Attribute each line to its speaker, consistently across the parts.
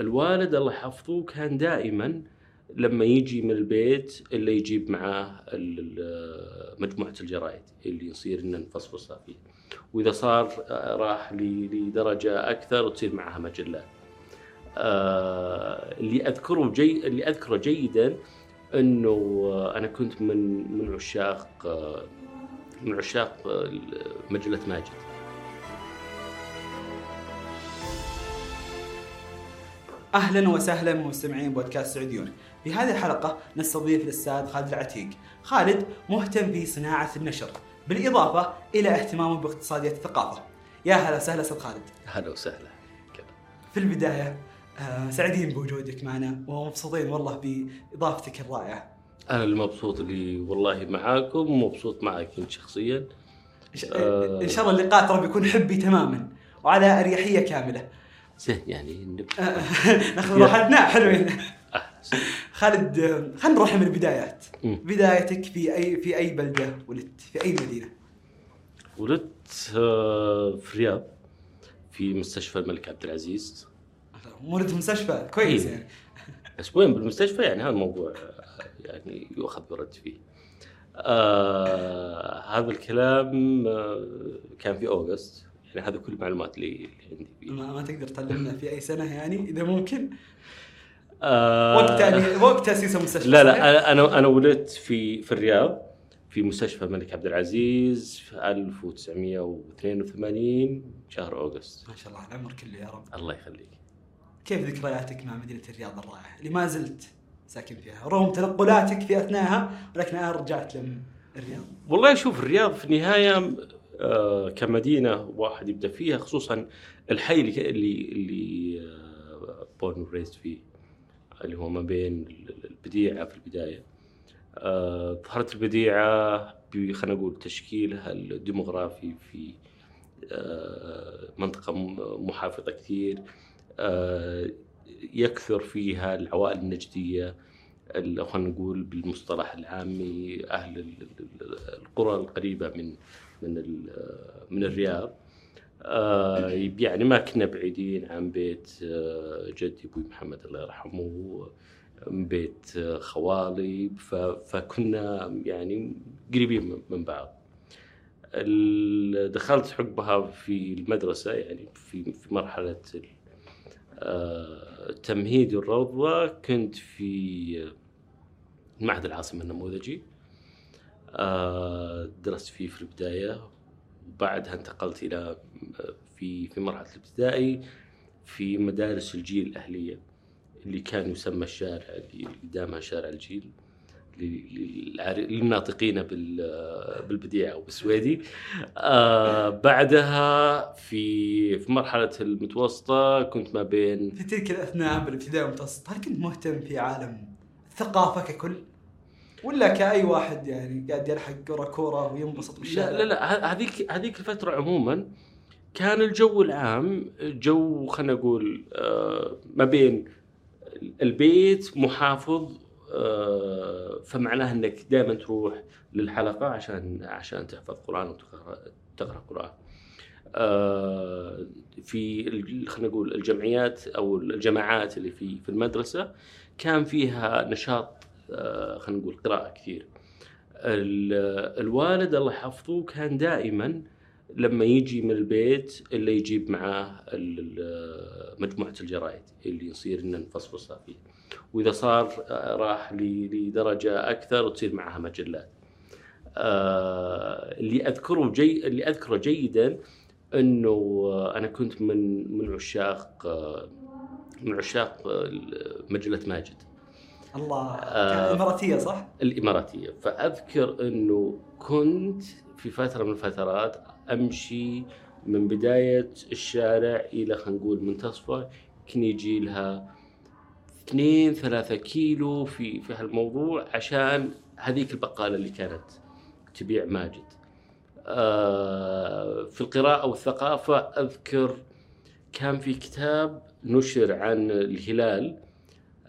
Speaker 1: الوالد الله يحفظه كان دائما لما يجي من البيت إلا يجيب معاه مجموعة الجرايد اللي يصير ان نفصفصها فيه وإذا صار آه، راح لدرجة أكثر تصير معها مجلات آه، اللي أذكره جي اللي أذكره جيدا إنه آه، أنا كنت من من عشاق آه، من عشاق مجلة ماجد.
Speaker 2: أهلا وسهلا مستمعين بودكاست سعوديون. في هذه الحلقة نستضيف الأستاذ خالد العتيق. خالد مهتم في صناعه النشر بالإضافة إلى اهتمامه باقتصاديات الثقافة. يا هلا وسهلا أستاذ خالد.
Speaker 1: هلا وسهلا
Speaker 2: في البداية آه، سعيدين بوجودك معنا ومبسوطين والله بإضافتك الرائعة.
Speaker 1: أنا المبسوط اللي والله معاكم ومبسوط معك أنت شخصيا آه.
Speaker 2: إن شاء الله اللقاء ترى بيكون حبي تماما وعلى أريحية كاملة.
Speaker 1: زين يعني نبدا
Speaker 2: آه، ناخذ راحتنا حلوين.
Speaker 1: أهلا.
Speaker 2: خالد خلينا نروح من البدايات. بدايتك في أي في أي بلدة ولدت؟ في أي مدينة؟
Speaker 1: ولدت في الرياض في مستشفى الملك عبد العزيز
Speaker 2: ولد في مستشفى كويس
Speaker 1: إيه.
Speaker 2: يعني.
Speaker 1: بس وين بالمستشفى يعني هذا الموضوع يعني يؤخذ برد فيه آه هذا الكلام كان في أوغست هذا كل المعلومات اللي عندي
Speaker 2: ما, ما تقدر تعلمنا في أي سنة يعني إذا ممكن.
Speaker 1: آه
Speaker 2: وقت يعني وقت تاسيس المستشفى
Speaker 1: لا؟ لا أنا أنا ولدت في في الرياض في مستشفى الملك عبد العزيز في 1982 شهر اوغست
Speaker 2: ما شاء الله العمر كله يا رب.
Speaker 1: الله يخليك.
Speaker 2: كيف ذكرياتك مع مدينة الرياض الرائعة؟ اللي ما زلت ساكن فيها رغم تنقلاتك في اثناءها ولكن رجعت للرياض.
Speaker 1: والله شوف الرياض في النهاية كمدينة واحد يبدأ فيها خصوصا الحي اللي اللي born raised فيه اللي هو ما بين البديعة في البداية. آه، ظهرت البديعة خلينا نقول تشكيلها الديموغرافي في آه، منطقة محافظة كثير. آه، يكثر فيها العوائل النجدية ال- خلينا نقول بالمصطلح العامي أهل ال- ال- القرى القريبة من من من الرياض. آه، يعني ما كنا بعيدين عن بيت آه، جدي أبوي محمد الله يرحمه من بيت آه، خوالي. فكنا يعني قريبين من- بعض. دخلت حقبها في المدرسة يعني في في آه، تمهيد الروضة. كنت في معهد العاصمة النموذجي. درست فيه في البداية وبعدها انتقلت إلى في في مرحلة الابتدائي في مدارس الجيل الأهلية اللي كان يسمى الشارع اللي قدامها شارع الجيل للناطقين بال- بالبديعه وبالسويدي آه بعدها في في مرحلة المتوسطة كنت ما بين
Speaker 2: في تلك الأثناء بالابتدائي والمتوسط هل كنت مهتم في عالم الثقافه ككل؟ ولا كأي واحد يعني قاعد يلحق كرة كورة وينبسط بالشارع؟
Speaker 1: لا لا هذيك هذيك الفترة عموما كان الجو العام جو خلينا نقول آه، ما بين البيت محافظ آه، فمعناه إنك دائما تروح للحلقة عشان عشان تحفظ قرآن وتقرأ تقرأ قرآن. آه، في خلينا نقول الجمعيات أو الجماعات اللي في في المدرسة كان فيها نشاط خلينا نقول قراءة كثير. ال- الوالد الله يحفظه كان دائما لما يجي من البيت إلا يجيب معاه ال- مجموعة الجرايد اللي يصير ان نفصفصها فيه. وإذا صار آه، راح لدرجة أكثر تصير معها مجلات. آه، اللي أذكره جي اللي أذكره جيدا إنه آه، أنا كنت من من عشاق آه، من عشاق آه، مجلة ماجد.
Speaker 2: الله
Speaker 1: آه.
Speaker 2: اماراتيه صح؟
Speaker 1: الإماراتية فأذكر أنه كنت في فترة من الفترات أمشي من بداية الشارع إلى خلينا نقول منتصفه يمكن يجي لها اثنين ثلاثة كيلو في في هالموضوع عشان هذيك البقالة اللي كانت تبيع ماجد. آه في القراءة والثقافة أذكر كان في كتاب نشر عن الهلال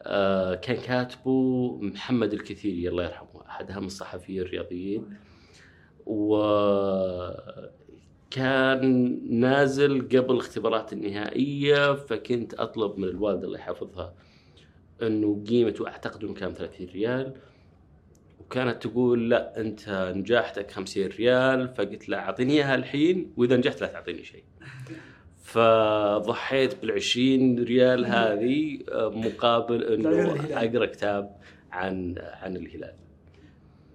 Speaker 1: آه كان كاتبه محمد الكثيري الله يرحمه احد اهم الصحفيين الرياضيين و كان نازل قبل الاختبارات النهائية فكنت أطلب من الوالده الله يحفظها إنه قيمته أعتقد إنه كان 30 ريال وكانت تقول لا أنت نجاحتك 50 ريال فقلت لها أعطيني إياها الحين وإذا نجحت لا تعطيني شيء. فضحيت بال 20 ريال هذه آه، مقابل
Speaker 2: إنه.
Speaker 1: أقرأ كتاب عن عن الهلال.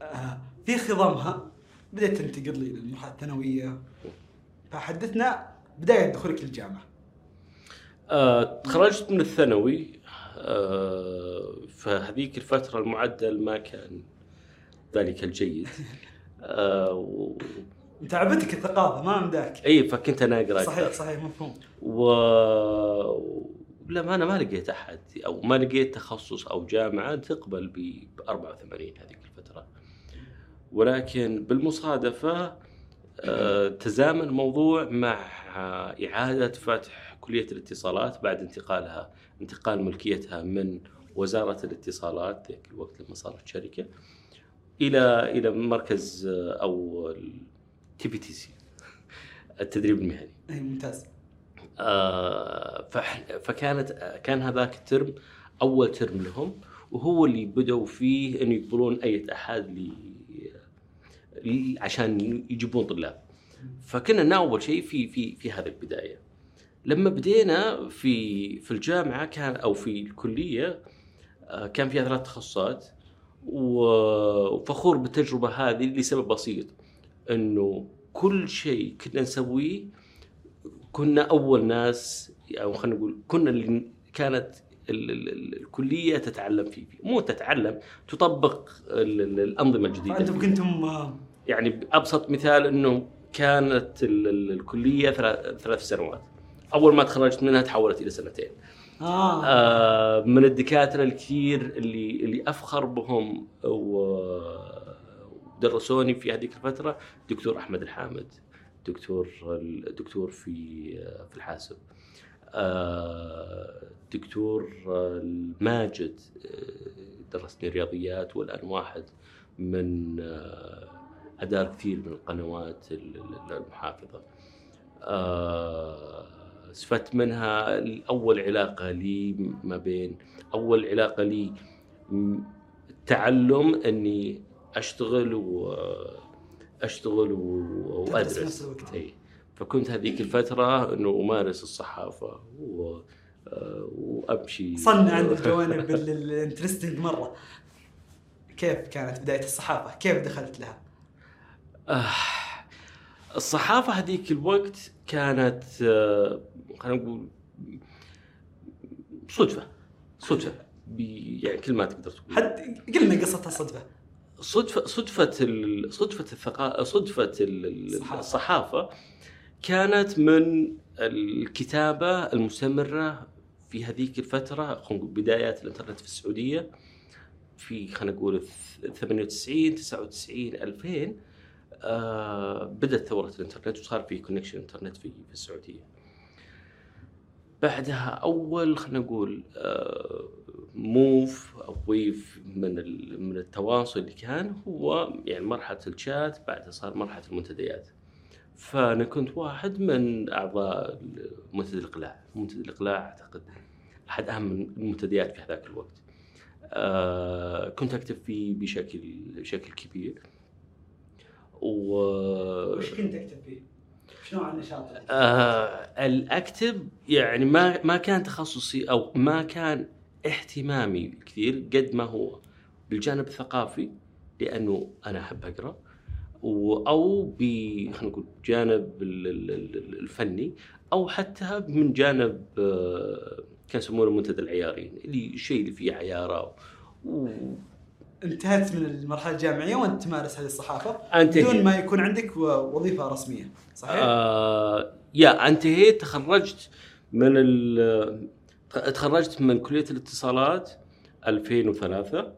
Speaker 2: آه، في خضمها بدأت تنتقل لي للمرحلة الثانوية فحدثنا بداية دخولك للجامعة
Speaker 1: آه، تخرجت من الثانوي آه، فهذيك الفترة المعدل ما كان ذلك الجيد آه،.
Speaker 2: تعبتك الثقافة ما مداك
Speaker 1: إي فكنت أنا أقرأ
Speaker 2: صحيح صحيح مفهوم.
Speaker 1: و لا ما أنا ما لقيت أحد أو ما لقيت تخصص أو جامعة تقبل ب 84 هذيك الفترة. ولكن بالمصادفة آه، تزامن الموضوع مع إعادة فتح كلية الاتصالات بعد انتقالها انتقال ملكيتها من وزارة الاتصالات ذاك الوقت لما صارت شركة إلى إلى مركز آه، أو TVTC التدريب المهني.
Speaker 2: اي ممتاز.
Speaker 1: آه، فكانت كان هذاك الترم أول ترم لهم وهو اللي بدأوا فيه انه يقبلون أي احد لي عشان يجيبون طلاب. فكنا أول شيء في في في هذه البداية. لما بدينا في في الجامعة كان أو في الكلية آه، كان فيها ثلاث تخصصات وفخور بالتجربة هذه لسبب بسيط. إنه كل شيء كنا نسويه كنا أول ناس أو خلينا نقول كنا اللي كانت ال- ال- ال- الكلية تتعلم فيه مو تتعلم تطبق ال- ال- الأنظمة الجديدة
Speaker 2: فانتم كنتم
Speaker 1: يعني بأبسط مثال إنه كانت ال- ال- الكلية ثلاث ثلاث سنوات. أول ما تخرجت منها تحولت إلى سنتين.
Speaker 2: آه.
Speaker 1: آه من الدكاترة الكثير اللي اللي أفخر بهم و- ودرسوني في هذيك الفترة دكتور أحمد الحامد دكتور الدكتور في في الحاسب. آه، دكتور الماجد آه، درسني رياضيات والآن واحد من آه، ادار كثير من القنوات ال- ال- المحافظة. استفدت منها اول علاقة لي ما بين أول علاقة لي تعلم أني أشتغل و أشتغل و-
Speaker 2: تدرس وأدرس.
Speaker 1: إي. فكنت هذيك الفترة إنه أمارس الصحافة و آه، وأمشي.
Speaker 2: صنع عند الجوانب ال- interesting مرة. كيف كانت بداية الصحافة؟ كيف دخلت لها؟
Speaker 1: آه، الصحافة هذيك الوقت كانت آه، خلينا نقول صدفة صدفة. بي- يعني كل ما تقدر تقول.
Speaker 2: حد قلنا قصة الصدفة
Speaker 1: صدفة صدفة ال- صدفة الثقافة صدفة ال- ال-
Speaker 2: الصحافة.
Speaker 1: الصحافة كانت من الكتابة المستمرة في هذيك نقول بدايات الإنترنت في السعودية في خلينا نقول الث- 98 99 2000 آه بدأت ثورة الإنترنت وصار في connection internet في في السعودية. بعدها أول خلينا نقول آه move أو wave من من التواصل اللي كان هو يعني مرحلة الشات بعدها صار مرحلة المنتديات. فأنا كنت واحد من أعضاء منتدى الإقلاع، منتدى الإقلاع أعتقد أحد أهم المنتديات في هذاك الوقت. آه كنت أكتب فيه بشكل بشكل كبير. و
Speaker 2: وش كنت أكتب فيه؟
Speaker 1: آه الأكتب يعني ما ما كان تخصصي أو ما كان اهتمامي كثير قد ما هو بالجانب الثقافي لأنه أنا أحب أقرأ أو ب خلينا نقول جانب ال- ال- ال- الفني أو حتى من جانب آه، كان يسمونه منتدى العيارين اللي الشيء اللي فيه عيارة و...
Speaker 2: انتهت من المرحلة الجامعية وأنت تمارس هذه الصحافة
Speaker 1: أنتهي.
Speaker 2: بدون ما يكون عندك و- وظيفة رسمية صحيح؟
Speaker 1: آه يا أنتهيت تخرجت من تخرجت من كلية الاتصالات 2003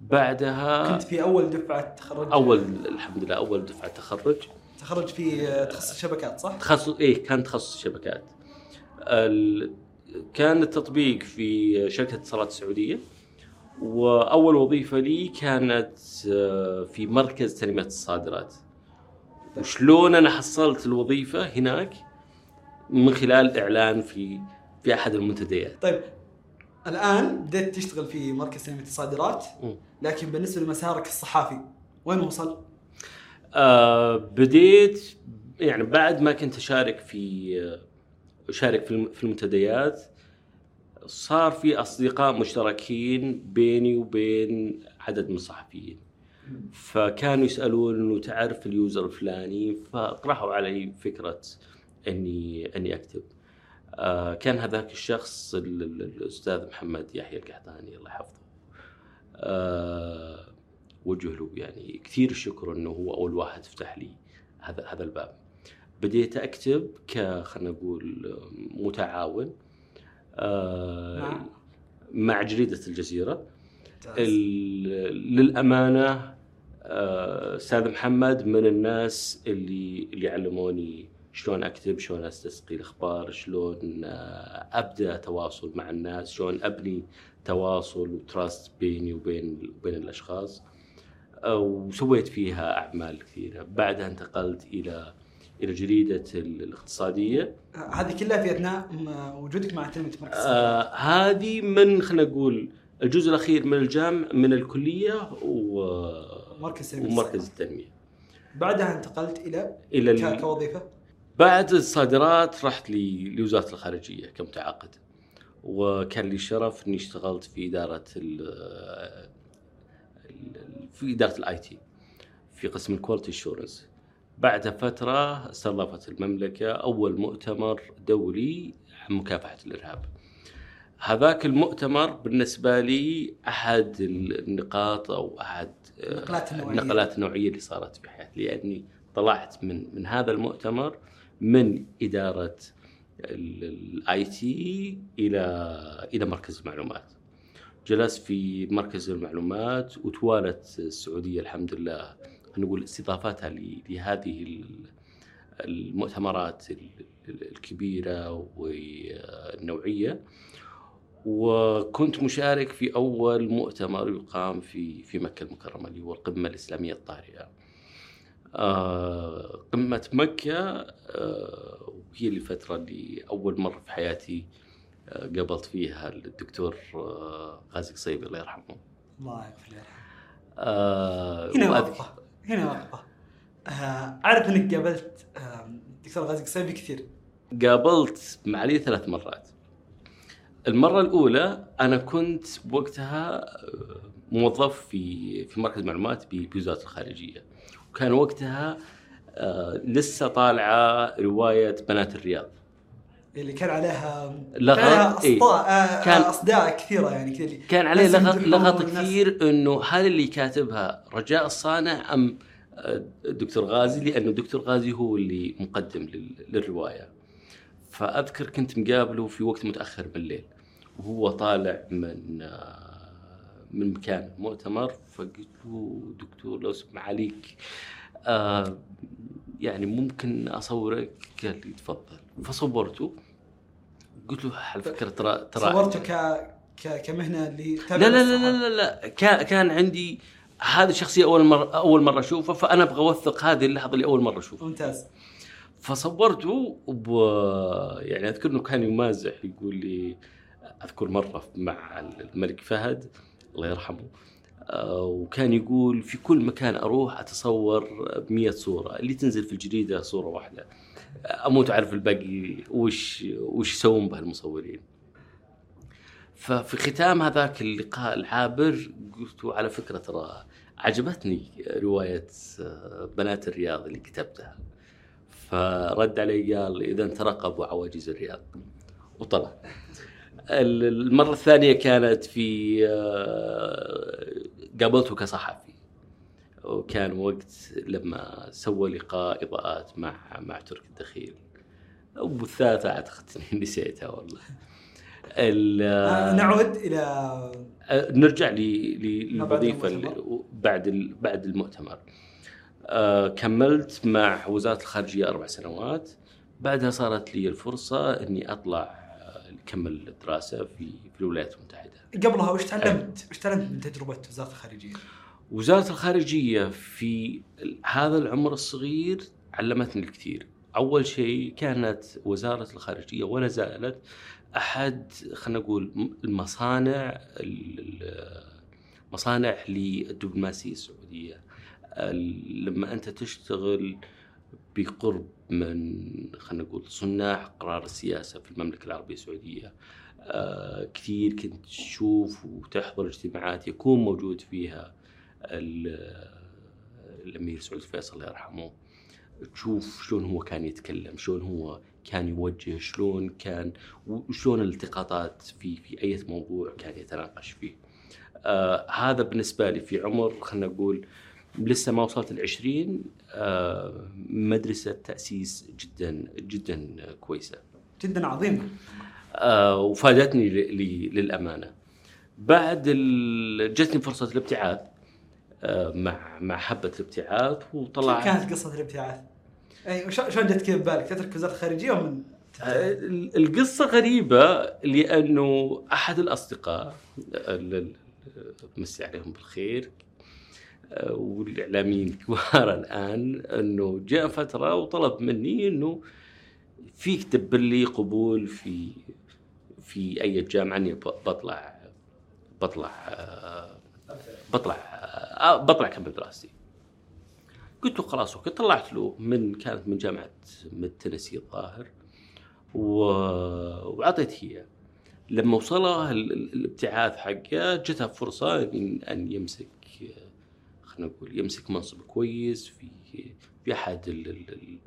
Speaker 1: بعدها
Speaker 2: كنت في أول دفعة تخرج
Speaker 1: أول الحمد لله أول دفعة تخرج
Speaker 2: تخرج في تخصص شبكات صح؟
Speaker 1: تخصص إيه كان تخصص شبكات ال... كان التطبيق في شركة اتصالات السعودية وأول وظيفة لي كانت آه، في مركز تنمية الصادرات وشلون أنا حصلت الوظيفة هناك من خلال إعلان في في أحد المنتديات
Speaker 2: طيب الآن بديت تشتغل في مركز تنمية الصادرات. لكن بالنسبة لمسارك الصحافي وين وصل؟
Speaker 1: آه بديت يعني بعد ما كنت أشارك في آه، أشارك في المنتديات صار في أصدقاء مشتركين بيني وبين عدد من الصحفيين. فكانوا يسألون إنه تعرف اليوزر الفلاني؟ فاطرحوا علي فكرة إني إني أكتب. آه كان هذاك الشخص ال- ال- الأستاذ محمد يحيى القحطاني الله يحفظه. آه وجه له يعني كثير الشكر إنه هو أول واحد فتح لي هذا هذا الباب. بديت أكتب ك خلينا نقول متعاون.
Speaker 2: مع؟
Speaker 1: مع
Speaker 2: جريدة
Speaker 1: الجزيرة للأمانة آه، أستاذ محمد من الناس اللي اللي علموني شلون أكتب، شلون أستسقي الأخبار، شلون آه، أبدأ تواصل مع الناس، شلون أبني تواصل وتراست بيني وبين بين الأشخاص. آه، وسويت فيها أعمال كثيرة، بعدها انتقلت إلى إلى جريدة ال- الاقتصادية.
Speaker 2: هذه كلها في أثناء وجودك مع تنمية مركز
Speaker 1: آه هذه من خلينا نقول الجزء الأخير من الجامع من الكلية و
Speaker 2: مركز تنمية.
Speaker 1: ومركز. التنمية.
Speaker 2: بعدها انتقلت إلى
Speaker 1: إلى.
Speaker 2: كوظيفة؟
Speaker 1: بعد الصادرات رحت لوزارة الخارجية كمتعاقد. وكان لي الشرف إني اشتغلت في إدارة في إدارة ال IT في قسم ال quality assurance بعد فترة استضافت المملكة أول مؤتمر دولي عن مكافحة الإرهاب هذاك المؤتمر بالنسبة لي أحد النقاط أحد آه،
Speaker 2: النقلات النوعية.
Speaker 1: النقلات النوعية اللي صارت في حياتي لأني طلعت من من هذا المؤتمر من إدارة ال IT إلى إلى مركز المعلومات. جلست في مركز المعلومات وتوالت السعودية الحمد لله نقول استضافتها ل- لهذه ال- المؤتمرات ال- ال- الكبيرة والنوعية وكنت مشارك في أول مؤتمر يقام في في مكة المكرمة اللي هو القمة الإسلامية الطارئة. آه، قمة مكة آه، وهي الفترة اللي أول مرة في حياتي آه، قابلت فيها الدكتور آه، غازي قصيبي الله يرحمه.
Speaker 2: الله يغفر له ويرحمه. هنا وقفه آه، أعرف إنك قابلت آه، دكتور غازي قصيبي كثير.
Speaker 1: قابلت معالي ثلاث مرات. المرة الأولى أنا كنت بوقتها آه، موظف في في مركز معلومات بوزارة الخارجية. وكان وقتها لسه طالعة رواية بنات الرياض.
Speaker 2: اللي كان عليها
Speaker 1: لغط،
Speaker 2: كان عليها
Speaker 1: إيه.
Speaker 2: آه،
Speaker 1: كان-
Speaker 2: أصداء كثيرة يعني كذا
Speaker 1: كان عليه لغط, لغط كثير إنه هل اللي كاتبها رجاء الصانع أم آه، الدكتور غازي؟ لأنه الدكتور غازي هو اللي مقدم لل- للرواية. فأذكر كنت مقابله في وقت متأخر بالليل وهو طالع من آه، من مكان المؤتمر فقلت له دكتور لو سمح عليك آه يعني ممكن أصورك؟ قال لي تفضل. فصورته قلت له على فكره ترى ترى
Speaker 2: صورته ك... ك... كمهنة اللي
Speaker 1: لا لا لا لا لا, لا. كان كان عندي هذه الشخصية أول مره أول مرة أشوفها فأنا أبغى أوثق هذه اللحظة اللي اول مرة أشوفها.
Speaker 2: ممتاز.
Speaker 1: فصورته وب... يعني أذكر إنه كان يمازح يقول لي أذكر مرة مع الملك فهد الله يرحمه آه، وكان يقول في كل مكان أروح أتصور ب 100 صورة اللي تنزل في الجريدة صورة واحدة. أموت اعرف الباقي وش وش يسوون بهالمصورين. ففي ختام هذاك اللقاء العابر قلت على فكرة ترى عجبتني رواية آه، بنات الرياض اللي كتبتها. فرد علي قال إذا ترقبوا عواجيز الرياض. وطلع. ال- المرة الثانية كانت في آه، قابلته كصحفي. وكان وقت لما سوى لقاء إضاءات مع مع تركي الدخيل والثالثه أعتقد إني نسيتها والله ال-
Speaker 2: آه نعود إلى
Speaker 1: آه، نرجع
Speaker 2: للوظيفة بعد
Speaker 1: بعد المؤتمر آه، كملت مع وزارة الخارجية أربع سنوات بعدها صارت لي الفرصة إني أطلع أكمل الدراسة في في الولايات المتحدة.
Speaker 2: قبلها وش تعلمت؟ وش تعلمت من تجربة وزارة الخارجية؟
Speaker 1: وزارة الخارجية في هذا العمر الصغير علمتني الكثير. أول شيء كانت وزارة الخارجية ولا زالت أحد خلينا نقول المصانع مصانع للدبلوماسية السعودية. لما أنت تشتغل بقرب من خلينا نقول صناع قرار السياسة في المملكة العربية السعودية آه كثير كنت تشوف وتحضر اجتماعات يكون موجود فيها الأمير سعود فيصل الله يرحمه تشوف شلون هو كان يتكلم شلون هو كان يوجه شلون كان وشلون الالتقاطات في في أي موضوع كان يتناقش فيه. آه هذا بالنسبة لي في عمر خلينا نقول لسه ما وصلت العشرين آه مدرسة تأسيس جدا جدا كويسة.
Speaker 2: جدا عظيمة.
Speaker 1: آه وفادتني للأمانة. بعد جتني فرصة الابتعاث. مع مع حبة الابتعاث وطلع
Speaker 2: كانت قصة الابتعاث؟ أي شلون جت كذا ببالك تترك وزاره الخارجيه ومن
Speaker 1: آه، القصة غريبة لأنه أحد الأصدقاء مسي عليهم بالخير آه، والإعلاميين الكبار الآن أنه جاء فترة وطلب مني أنه فيك تدبر لي قبول في في أي جامعة أني بطلع بطلع آه، بطلع بطلع كمل دراستي قلت له خلاص okay طلعت له من كانت من جامعة من تنسي الظاهر و... هي لما وصلها الابتعاث حقه جتها فرصة إن أن يمسك خلينا نقول يمسك منصب كويس في في أحد. ال...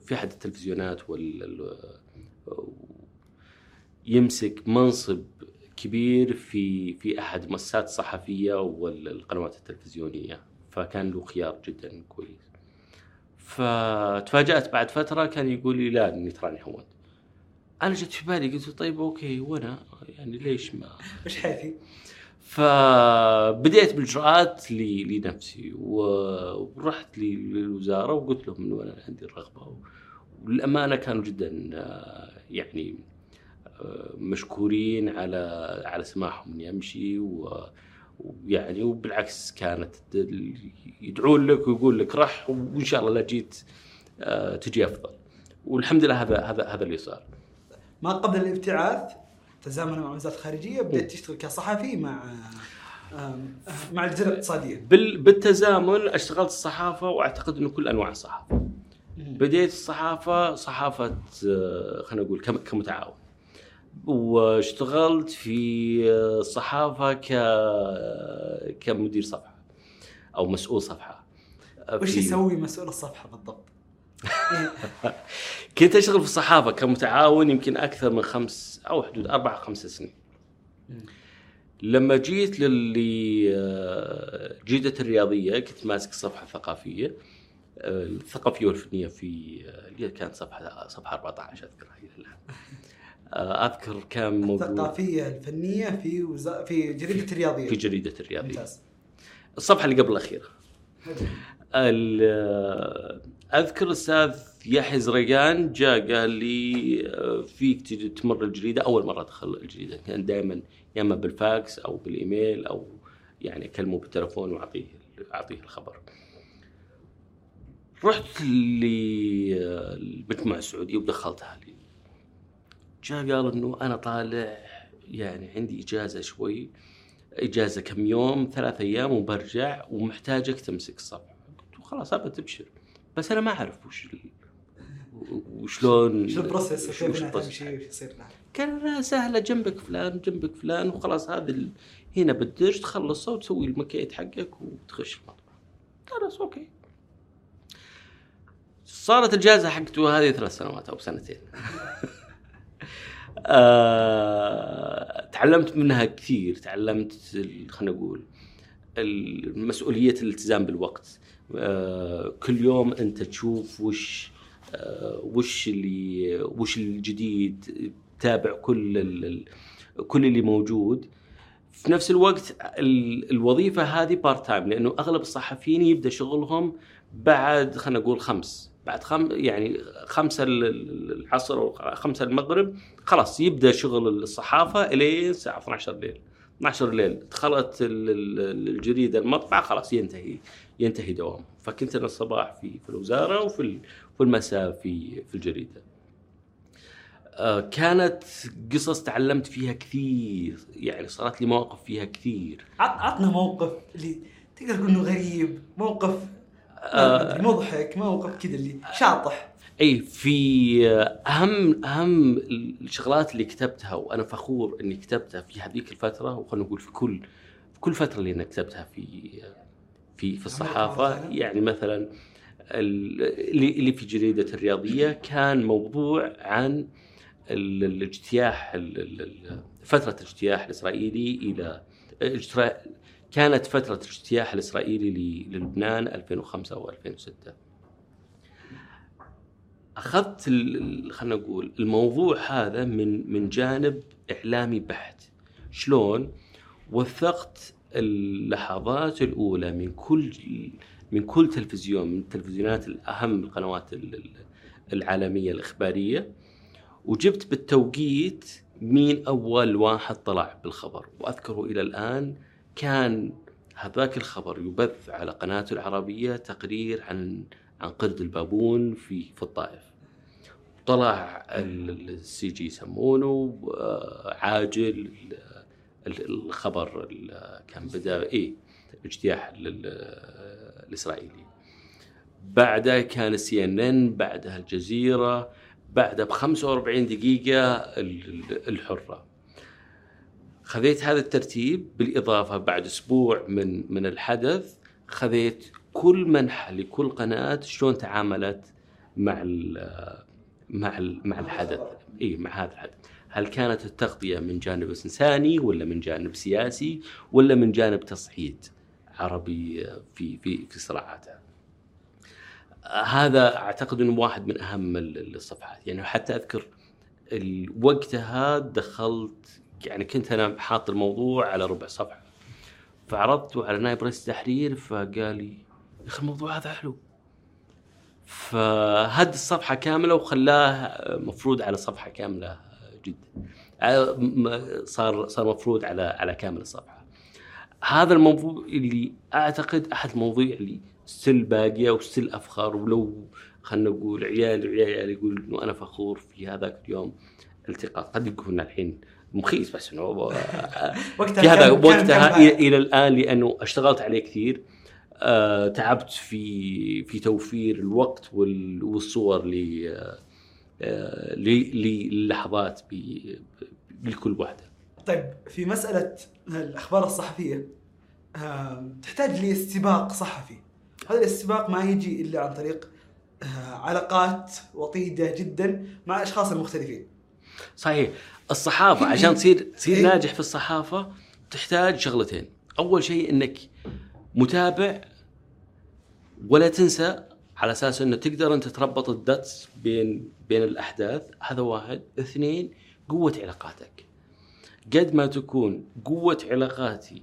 Speaker 1: في أحد التلفزيونات وال يمسك منصب كبير في في أحد المؤسسات الصحفيه والقنوات التلفزيونية فكان له خيار جدا كويس. فتفاجأت بعد فترة كان يقول لي لا إني تراني هونت أنا جت في بالي قلت طيب okay وأنا؟ يعني ليش ما؟
Speaker 2: إيش حيثي؟
Speaker 1: فبديت بالإجراءات لنفسي ورحت للوزارة وقلت لهم إنه أنا عندي الرغبة والأمانة كانوا جدا يعني مشكورين على على سماحهم اني امشي ويعني وبالعكس كانت يدعون لك ويقول لك رح وإن شاء الله لا جيت آه، تجي أفضل. والحمد لله هذا هذا هذا اللي صار.
Speaker 2: ما قبل الابتعاث تزامنا مع وزارة الخارجية بديت تشتغل كصحفي مع مع الجزيره الاقتصادية.
Speaker 1: بالتزامن اشتغلت الصحافه وأعتقد إنه كل أنواع الصحافة. بديت الصحافة صحافة آه، خلينا نقول كمتعاون. واشتغلت في الصحافه ك كمدير صفحة أو مسؤول صفحة
Speaker 2: وش يسوي مسؤول الصفحة بالضبط؟
Speaker 1: كنت أشتغل في الصحافه كمتعاون يمكن أكثر من خمس أو حدود أربع خمس سنين. لما جيت للي جيدة الرياضية كنت ماسك الصفحه الثقافيه الثقافية والفنية في اللي كانت صفحة صفحة 14 أذكرها إلى الآن. آه، أذكر كان
Speaker 2: موجود الثقافيه الفنية في وزا... في جريدة الرياضية.
Speaker 1: في جريدة الرياضية. ممتاز. الصفحة اللي قبل الأخيرة. أذكر الأستاذ يحيى زريقان جاء قال لي آه، فيك تمر الجريدة. أول مرة أدخل الجريدة. كان دائما يا إما بالفاكس أو بالإيميل أو يعني أكلمه بالتلفون وأعطيه أعطيه الخبر. رحت للمجموعه السعودية ودخلتها لي. جاء قال إنه أنا طالع يعني عندي إجازة شوي إجازة كم يوم؟ ثلاث أيام وبرجع ومحتاجك تمسك الصفحه قلت له خلاص أبى تبشر. بس أنا ما أعرف وش وشلون
Speaker 2: شو البروسيس وش يصير
Speaker 1: لا سهلة جنبك فلان جنبك فلان وخلاص هذا هنا بالدرج تخلصه وتسوي المكيت حقك وتخش المطبخ. خلاص أوكي. صارت الجائزه حقته هذه ثلاث سنوات أو سنتين. آه، تعلمت منها كثير تعلمت خلينا نقول المسؤولية الالتزام بالوقت. آه كل يوم أنت تشوف وش آه وش اللي وش الجديد تتابع كل كل اللي موجود. في نفس الوقت الوظيفة هذه part time لأنه أغلب الصحفيين يبدأ شغلهم بعد خلينا نقول خمس. بعد خم يعني خمسة العصر أو خمسة المغرب خلاص يبدأ شغل الصحافة الين الساعة 12 الليل 12 الليل دخلت الجريدة المطبعة خلاص ينتهي ينتهي دوامهم فكنت أنا الصباح في في الوزارة وفي في المساء في في الجريدة. آه، كانت قصص تعلمت فيها كثير يعني صارت لي مواقف فيها كثير.
Speaker 2: عط- عطنا موقف اللي تقدر تقول إنه غريب موقف
Speaker 1: آه.
Speaker 2: مضحك موقف كذا اللي شاطح
Speaker 1: إي في أهم أهم الشغلات اللي كتبتها وأنا فخور إني كتبتها في هذيك الفترة وخلنا نقول في كل في كل فترة اللي أنا كتبتها في في في
Speaker 2: الصحافة؟
Speaker 1: يعني مثلا ال- اللي اللي في جريدة الرياضية كان موضوع عن ال- الاجتياح ال- ال- ال- فترة الاجتياح الإسرائيلي إلى كانت فترة الاجتياح الإسرائيلي ل- للبنان 2005 و 2006 أخذت ال- ال- خلينا نقول الموضوع هذا من من جانب إعلامي بحت. شلون؟ وثقت اللحظات الأولى من كل من كل تلفزيون من التلفزيونات الأهم القنوات ال- ال- العالمية الإخبارية وجبت بالتوقيت مين أول واحد طلع بالخبر. وأذكره إلى الآن كان هذاك الخبر يبث على قناته العربية تقرير عن عن قرد البابون في في الطائف. طلع السي جي يسمونه عاجل ال- ال- الخبر ال- كان بدأ إيه اجتياح ال- ال- الإسرائيلي. بعدها كان السي إن إن بعدها الجزيرة بعدها ب 45 دقيقة ال- ال- الحرة. خذيت هذا الترتيب بالإضافة بعد أسبوع من من الحدث خذيت كل منحى لكل قناة شلون تعاملت مع ال مع ال مع الحدث. إي مع هذا الحدث. هل كانت التغطية من جانب إنساني ولا من جانب سياسي ولا من جانب تصعيد عربي في في في صراعاتها؟ هذا أعتقد إنه واحد من أهم ال- الصفحات. يعني حتى أذكر وقتها دخلت يعني كنت أنا حاط الموضوع على ربع صفحة. فعرضته على نائب رئيس التحرير فقال لي يا أخي الموضوع هذا حلو. فهد الصفحة كاملة وخلاه مفروض على صفحة كاملة جدا. آه، صار صار مفروض على على كامل الصفحة. هذا الموضوع اللي أعتقد أحد المواضيع اللي ستيل باقية وستيل أفخر ولو خلينا نقول عيالي وعيالي يقول إنه أنا فخور في هذاك اليوم التقاط. قد يكون الحين مخيس بس إنه
Speaker 2: وقتها
Speaker 1: في هذا وقتها إلى الآن لأنه اشتغلت عليه كثير. آه تعبت في في توفير الوقت وال- والصور ل آه، للحظات ب- ب- لكل واحدة.
Speaker 2: طيب في مسألة الأخبار الصحفية آم، تحتاج لاستباق صحفي. هذا الاستباق ما يجي إلا عن طريق آه، علاقات وطيدة جدا مع أشخاص مختلفين
Speaker 1: صحيح. الصحافة عشان تصير تصير
Speaker 2: إيه.
Speaker 1: ناجح في الصحافة تحتاج شغلتين. أول شيء إنك متابع ولا تنسى على أساس إنه تقدر أنت تربط الدتس بين بين الأحداث. هذا واحد. اثنين قوة علاقاتك. قد ما تكون قوة علاقاتي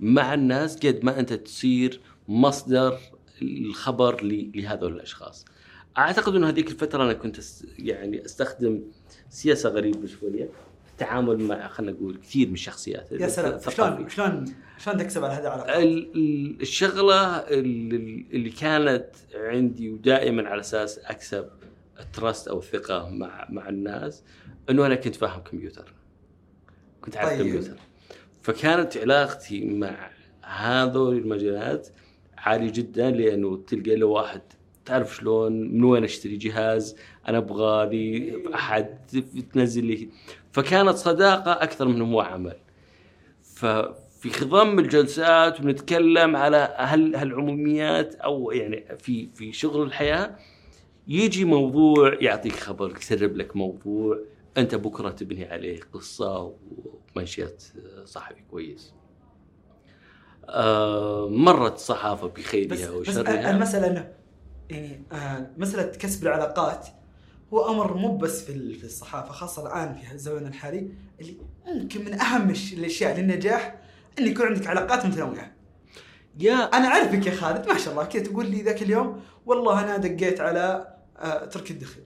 Speaker 1: مع الناس قد ما أنت تصير مصدر الخبر لهذول الأشخاص. أعتقد إنه هذيك الفترة أنا كنت يعني أستخدم سياسة غريبة شوية التعامل مع خلينا نقول كثير من الشخصيات
Speaker 2: يا سلام. شلون شلون شلون تكسب على هذه العلاقات؟
Speaker 1: ال- ال- الشغلة اللي كانت عندي ودائما على أساس أكسب التراست أو الثقه مع مع الناس إنه أنا كنت فاهم كمبيوتر كنت عارف
Speaker 2: طيب.
Speaker 1: طيب. كمبيوتر فكانت علاقتي مع هذول المجالات عالي جدا لأنه تلقى له واحد تعرف شلون من وين أشتري جهاز أنا أبغى لي أحد تنزل لي. فكانت صداقة أكثر من هو عمل. ففي خضم الجلسات ونتكلم على هل هالعموميات أو يعني في في شغل الحياة يجي موضوع يعطيك خبر يسرب لك موضوع أنت بكرة تبني عليه قصة ومنشئه صحفي كويس. آه مرت الصحافه
Speaker 2: بس
Speaker 1: بخيرها
Speaker 2: بس
Speaker 1: وشرها.
Speaker 2: المسألة إنه يعني آه، مسألة كسب العلاقات هو أمر مو بس في في الصحافة خاصة الآن في الزمن الحالي اللي ممكن من أهم الأشياء للنجاح إن يكون عندك علاقات متنوعة.
Speaker 1: يا
Speaker 2: أنا أعرفك يا خالد ما شاء الله كذا تقول لي ذاك اليوم والله أنا دقيت على آه، تركي الدخل.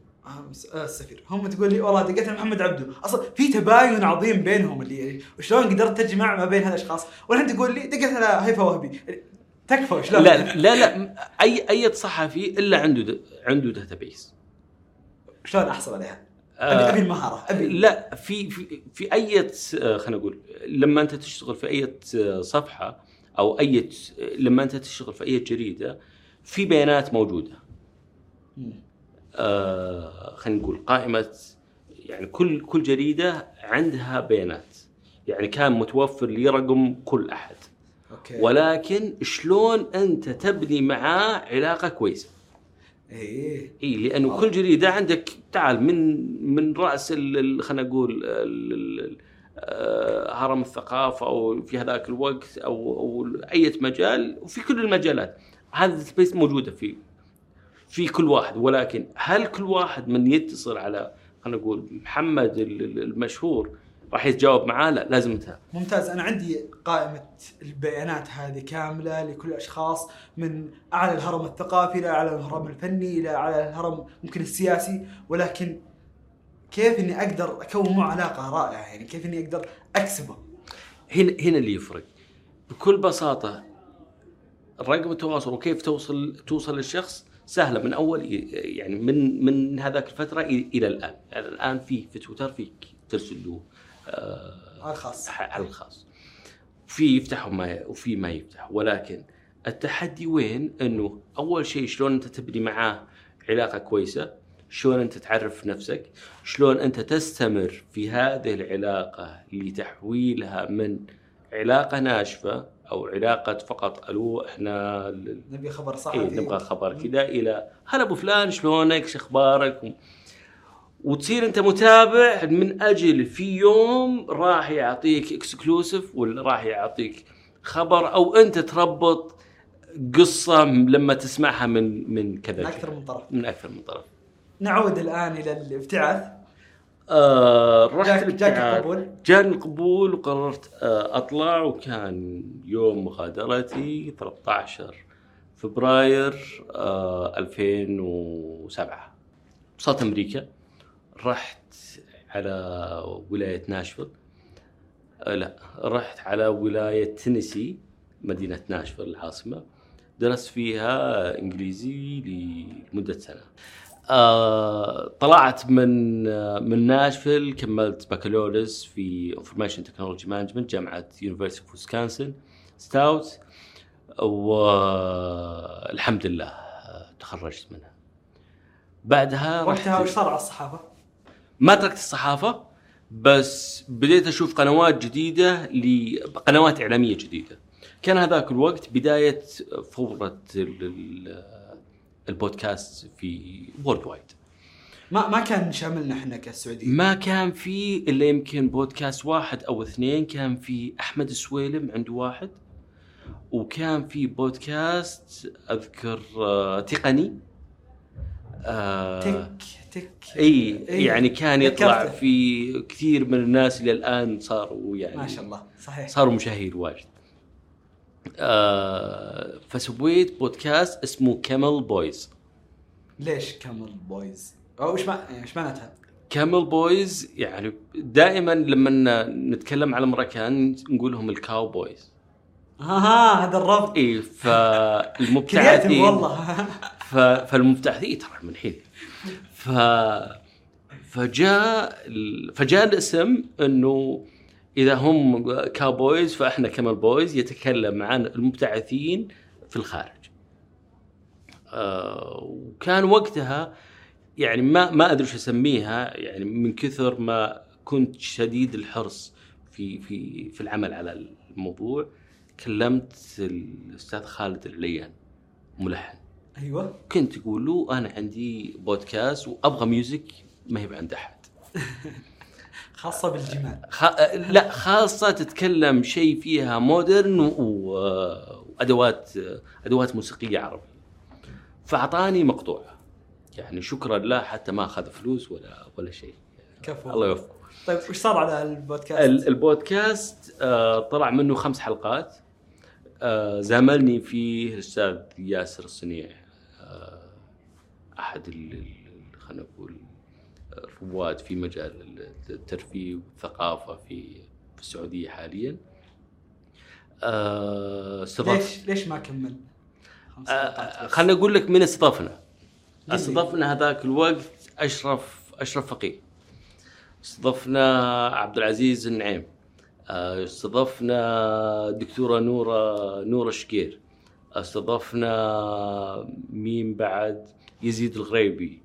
Speaker 2: آه، السفير. هم تقول لي والله دقيت على محمد عبده. أصلا في تباين عظيم بينهم اللي وشلون قدرت تجمع ما بين هالأشخاص؟ والحين تقول لي دقيت على هيفا وهبي. تكفى شلون
Speaker 1: لا؟ لا لا أي أي صحفي إلا عنده د- عنده داتابيس
Speaker 2: شلون أحصل عليها؟
Speaker 1: آه،
Speaker 2: أبي أبي المهارة أبي.
Speaker 1: لا في في في أي آه، خلينا نقول لما أنت تشتغل في أي صفحة أو أي لما أنت تشتغل في أي جريدة في بيانات
Speaker 2: موجودة.
Speaker 1: آه خلينا نقول قائمة يعني كل كل جريدة عندها بيانات. يعني كان متوفر لي رقم كل أحد.
Speaker 2: okay.
Speaker 1: ولكن شلون أنت تبني معاه علاقة كويسة؟
Speaker 2: إيه.
Speaker 1: اي لأنه
Speaker 2: آه.
Speaker 1: كل جريدة عندك تعال من من رأس خلينا نقول آه، هرم الثقافة أو في هذاك الوقت أو أو أي مجال وفي كل المجالات. هذا ال space موجودة في في كل واحد. ولكن هل كل واحد من يتصل على خلينا نقول محمد ال- ال- المشهور راح يتجاوب معاه لا لازم انت
Speaker 2: ممتاز. أنا عندي قائمة البيانات هذه كاملة لكل الاشخاص من أعلى الهرم الثقافي إلى أعلى الهرم الفني إلى أعلى الهرم ممكن السياسي. ولكن كيف إني أقدر أكون معه علاقة رائعة؟ يعني كيف إني أقدر أكسبه؟
Speaker 1: هنا هنا اللي يفرق. بكل بساطة رقم التواصل وكيف توصل توصل للشخص سهلة. من أول يعني من من هذاك الفترة إلى الآن. يعني الآن في في تويتر فيك ترسل له
Speaker 2: على الخاص.
Speaker 1: على الخاص. في يفتح وما وفي ما يفتح. ولكن التحدي وين؟ إنه أول شيء شلون أنت تبني معاه علاقة كويسة؟ شلون أنت تعرف نفسك؟ شلون أنت تستمر في هذه العلاقة لتحويلها من علاقة ناشفة أو علاقة فقط ألو إحنا
Speaker 2: نبي خبر صحفي.
Speaker 1: إيه نبغى خبر كذا إلى هلا أبو فلان شلونك؟ شو أخبارك. وتصير انت متابع من أجل في يوم راح يعطيك اكسكلوسيف ولا راح يعطيك خبر أو انت تربط قصة لما تسمعها من من كذا
Speaker 2: من. أكثر من طرف
Speaker 1: من أكثر من طرف
Speaker 2: نعود الآن إلى الابتعاث
Speaker 1: آه رحت
Speaker 2: جاك-. القبول؟
Speaker 1: جاني القبول وقررت آه أطلع وكان يوم مغادرتي 13 فبراير آه 2007 وصلت أمريكا رحت على ولاية ناشفيل آه لا رحت على ولاية تينيسي مدينة ناشفيل العاصمة. درست فيها إنجليزي لمدة سنة. آه طلعت من آه من ناشفيل كملت بكالوريوس في information technology management جامعة University of Wisconsin Stout والحمد لله تخرجت منها. بعدها
Speaker 2: وقتها وش صار على الصحافة؟
Speaker 1: ما تركت الصحافة بس بديت أشوف قنوات جديدة لقنوات إعلامية جديدة. كان هذاك الوقت بداية فورة ال- ال- البودكاست في worldwide
Speaker 2: ما ما كان شاملنا إحنا كالسعوديه
Speaker 1: ما كان في إلا يمكن بودكاست واحد أو اثنين كان في أحمد السويلم عنده واحد وكان في بودكاست أذكر آه، تقني. آه،
Speaker 2: tech
Speaker 1: tech.
Speaker 2: إي
Speaker 1: يعني كان يطلع. في كثير من الناس اللي الآن صاروا يعني
Speaker 2: ما شاء الله صحيح.
Speaker 1: صاروا مشاهير واجد. آه فسويت بودكاست اسمه كامل بويز
Speaker 2: ليش كامل بويز؟ أو وش مع... إيش معناتها؟
Speaker 1: camel boys يعني دائما لما نتكلم على أمريكان نقول لهم ال cowboys
Speaker 2: ها هذا الربط. إي
Speaker 1: فالمبتعثين
Speaker 2: والله.
Speaker 1: ف... فالمبتعثين ترى من الحين ف فجاء فجاء الاسم إنه إذا هم cowboys فإحنا camel boys يتكلم عن المبتعثين في الخارج. آه وكان وقتها يعني ما ما أدري وش أسميها يعني من كثر ما كنت شديد الحرص في في في العمل على الموضوع كلمت الأستاذ خالد العليان ملحن
Speaker 2: أيوه.
Speaker 1: كنت أقول له أنا عندي بودكاست وأبغى ميوزك ما هي عند أحد.
Speaker 2: خاصة بالجمال.
Speaker 1: خ... لا خاصة تتكلم شيء فيها مودرن و... وأدوات أدوات موسيقية عربية. فأعطاني مقطوع. يعني شكرا له حتى ما أخذ فلوس ولا ولا شيء.
Speaker 2: كفو.
Speaker 1: الله يوفقه.
Speaker 2: طيب وش صار على البودكاست؟
Speaker 1: ال- البودكاست آه، طلع منه خمس حلقات. آه، زاملني فيه الأستاذ ياسر الصنيع أحد خلينا نقول الرواد في مجال الترفيه والثقافة في في السعودية حاليا آه، استضاف
Speaker 2: ليش ليش ما كمل؟
Speaker 1: آه،. خليني أقول لك من استضافنا
Speaker 2: لي.
Speaker 1: استضفنا هذاك الوقت اشرف أشرف فقيه استضفنا عبد العزيز النعيم آه، استضفنا دكتورة نوره نورة شقير استضفنا مين بعد يزيد الغريبي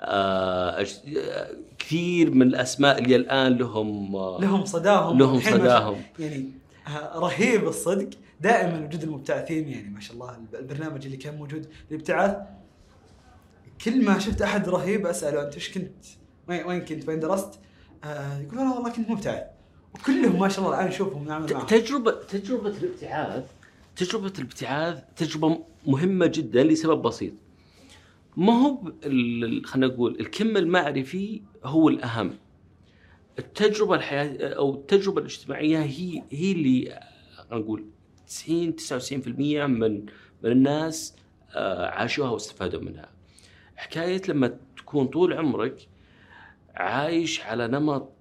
Speaker 1: آه، كثير من الأسماء اللي الآن لهم آه،
Speaker 2: لهم صداهم
Speaker 1: لهم صداهم.
Speaker 2: يعني آه، رهيب الصدق دائما وجود المبتعثين يعني ما شاء الله الب- البرنامج اللي كان موجود الابتعاث كل ما شفت أحد رهيب أسأله أنت إيش كنت؟ وين كنت؟ وين درست؟ آه يقول أنا والله كنت مبتعث وكلهم ما شاء الله الآن نشوفهم نعمل معهم
Speaker 1: تجربة تجربة الابتعاث تجربة الابتعاث تجربة مهمة جدا لسبب بسيط ما هو خلينا نقول الكم المعرفي هو الأهم. التجربة الحياة أو التجربة الاجتماعية هي هي اللي نقول 90 99% من من الناس آه، عاشوها واستفادوا منها. حكاية لما تكون طول عمرك عايش على نمط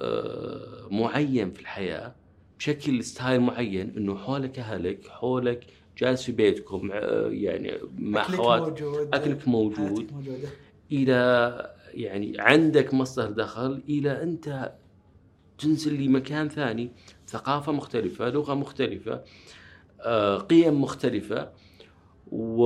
Speaker 1: آه، معين في الحياة بشكل ستايل معين إنه حولك أهلك حولك جالس في بيتكم يعني مع
Speaker 2: أكلك
Speaker 1: خوات
Speaker 2: موجود.
Speaker 1: أكلك موجود.
Speaker 2: حياتك موجودة.
Speaker 1: إلى يعني عندك مصدر دخل إلى أنت تنزل لمكان ثاني. ثقافة مختلفة لغة مختلفة آه، قيم مختلفة. و...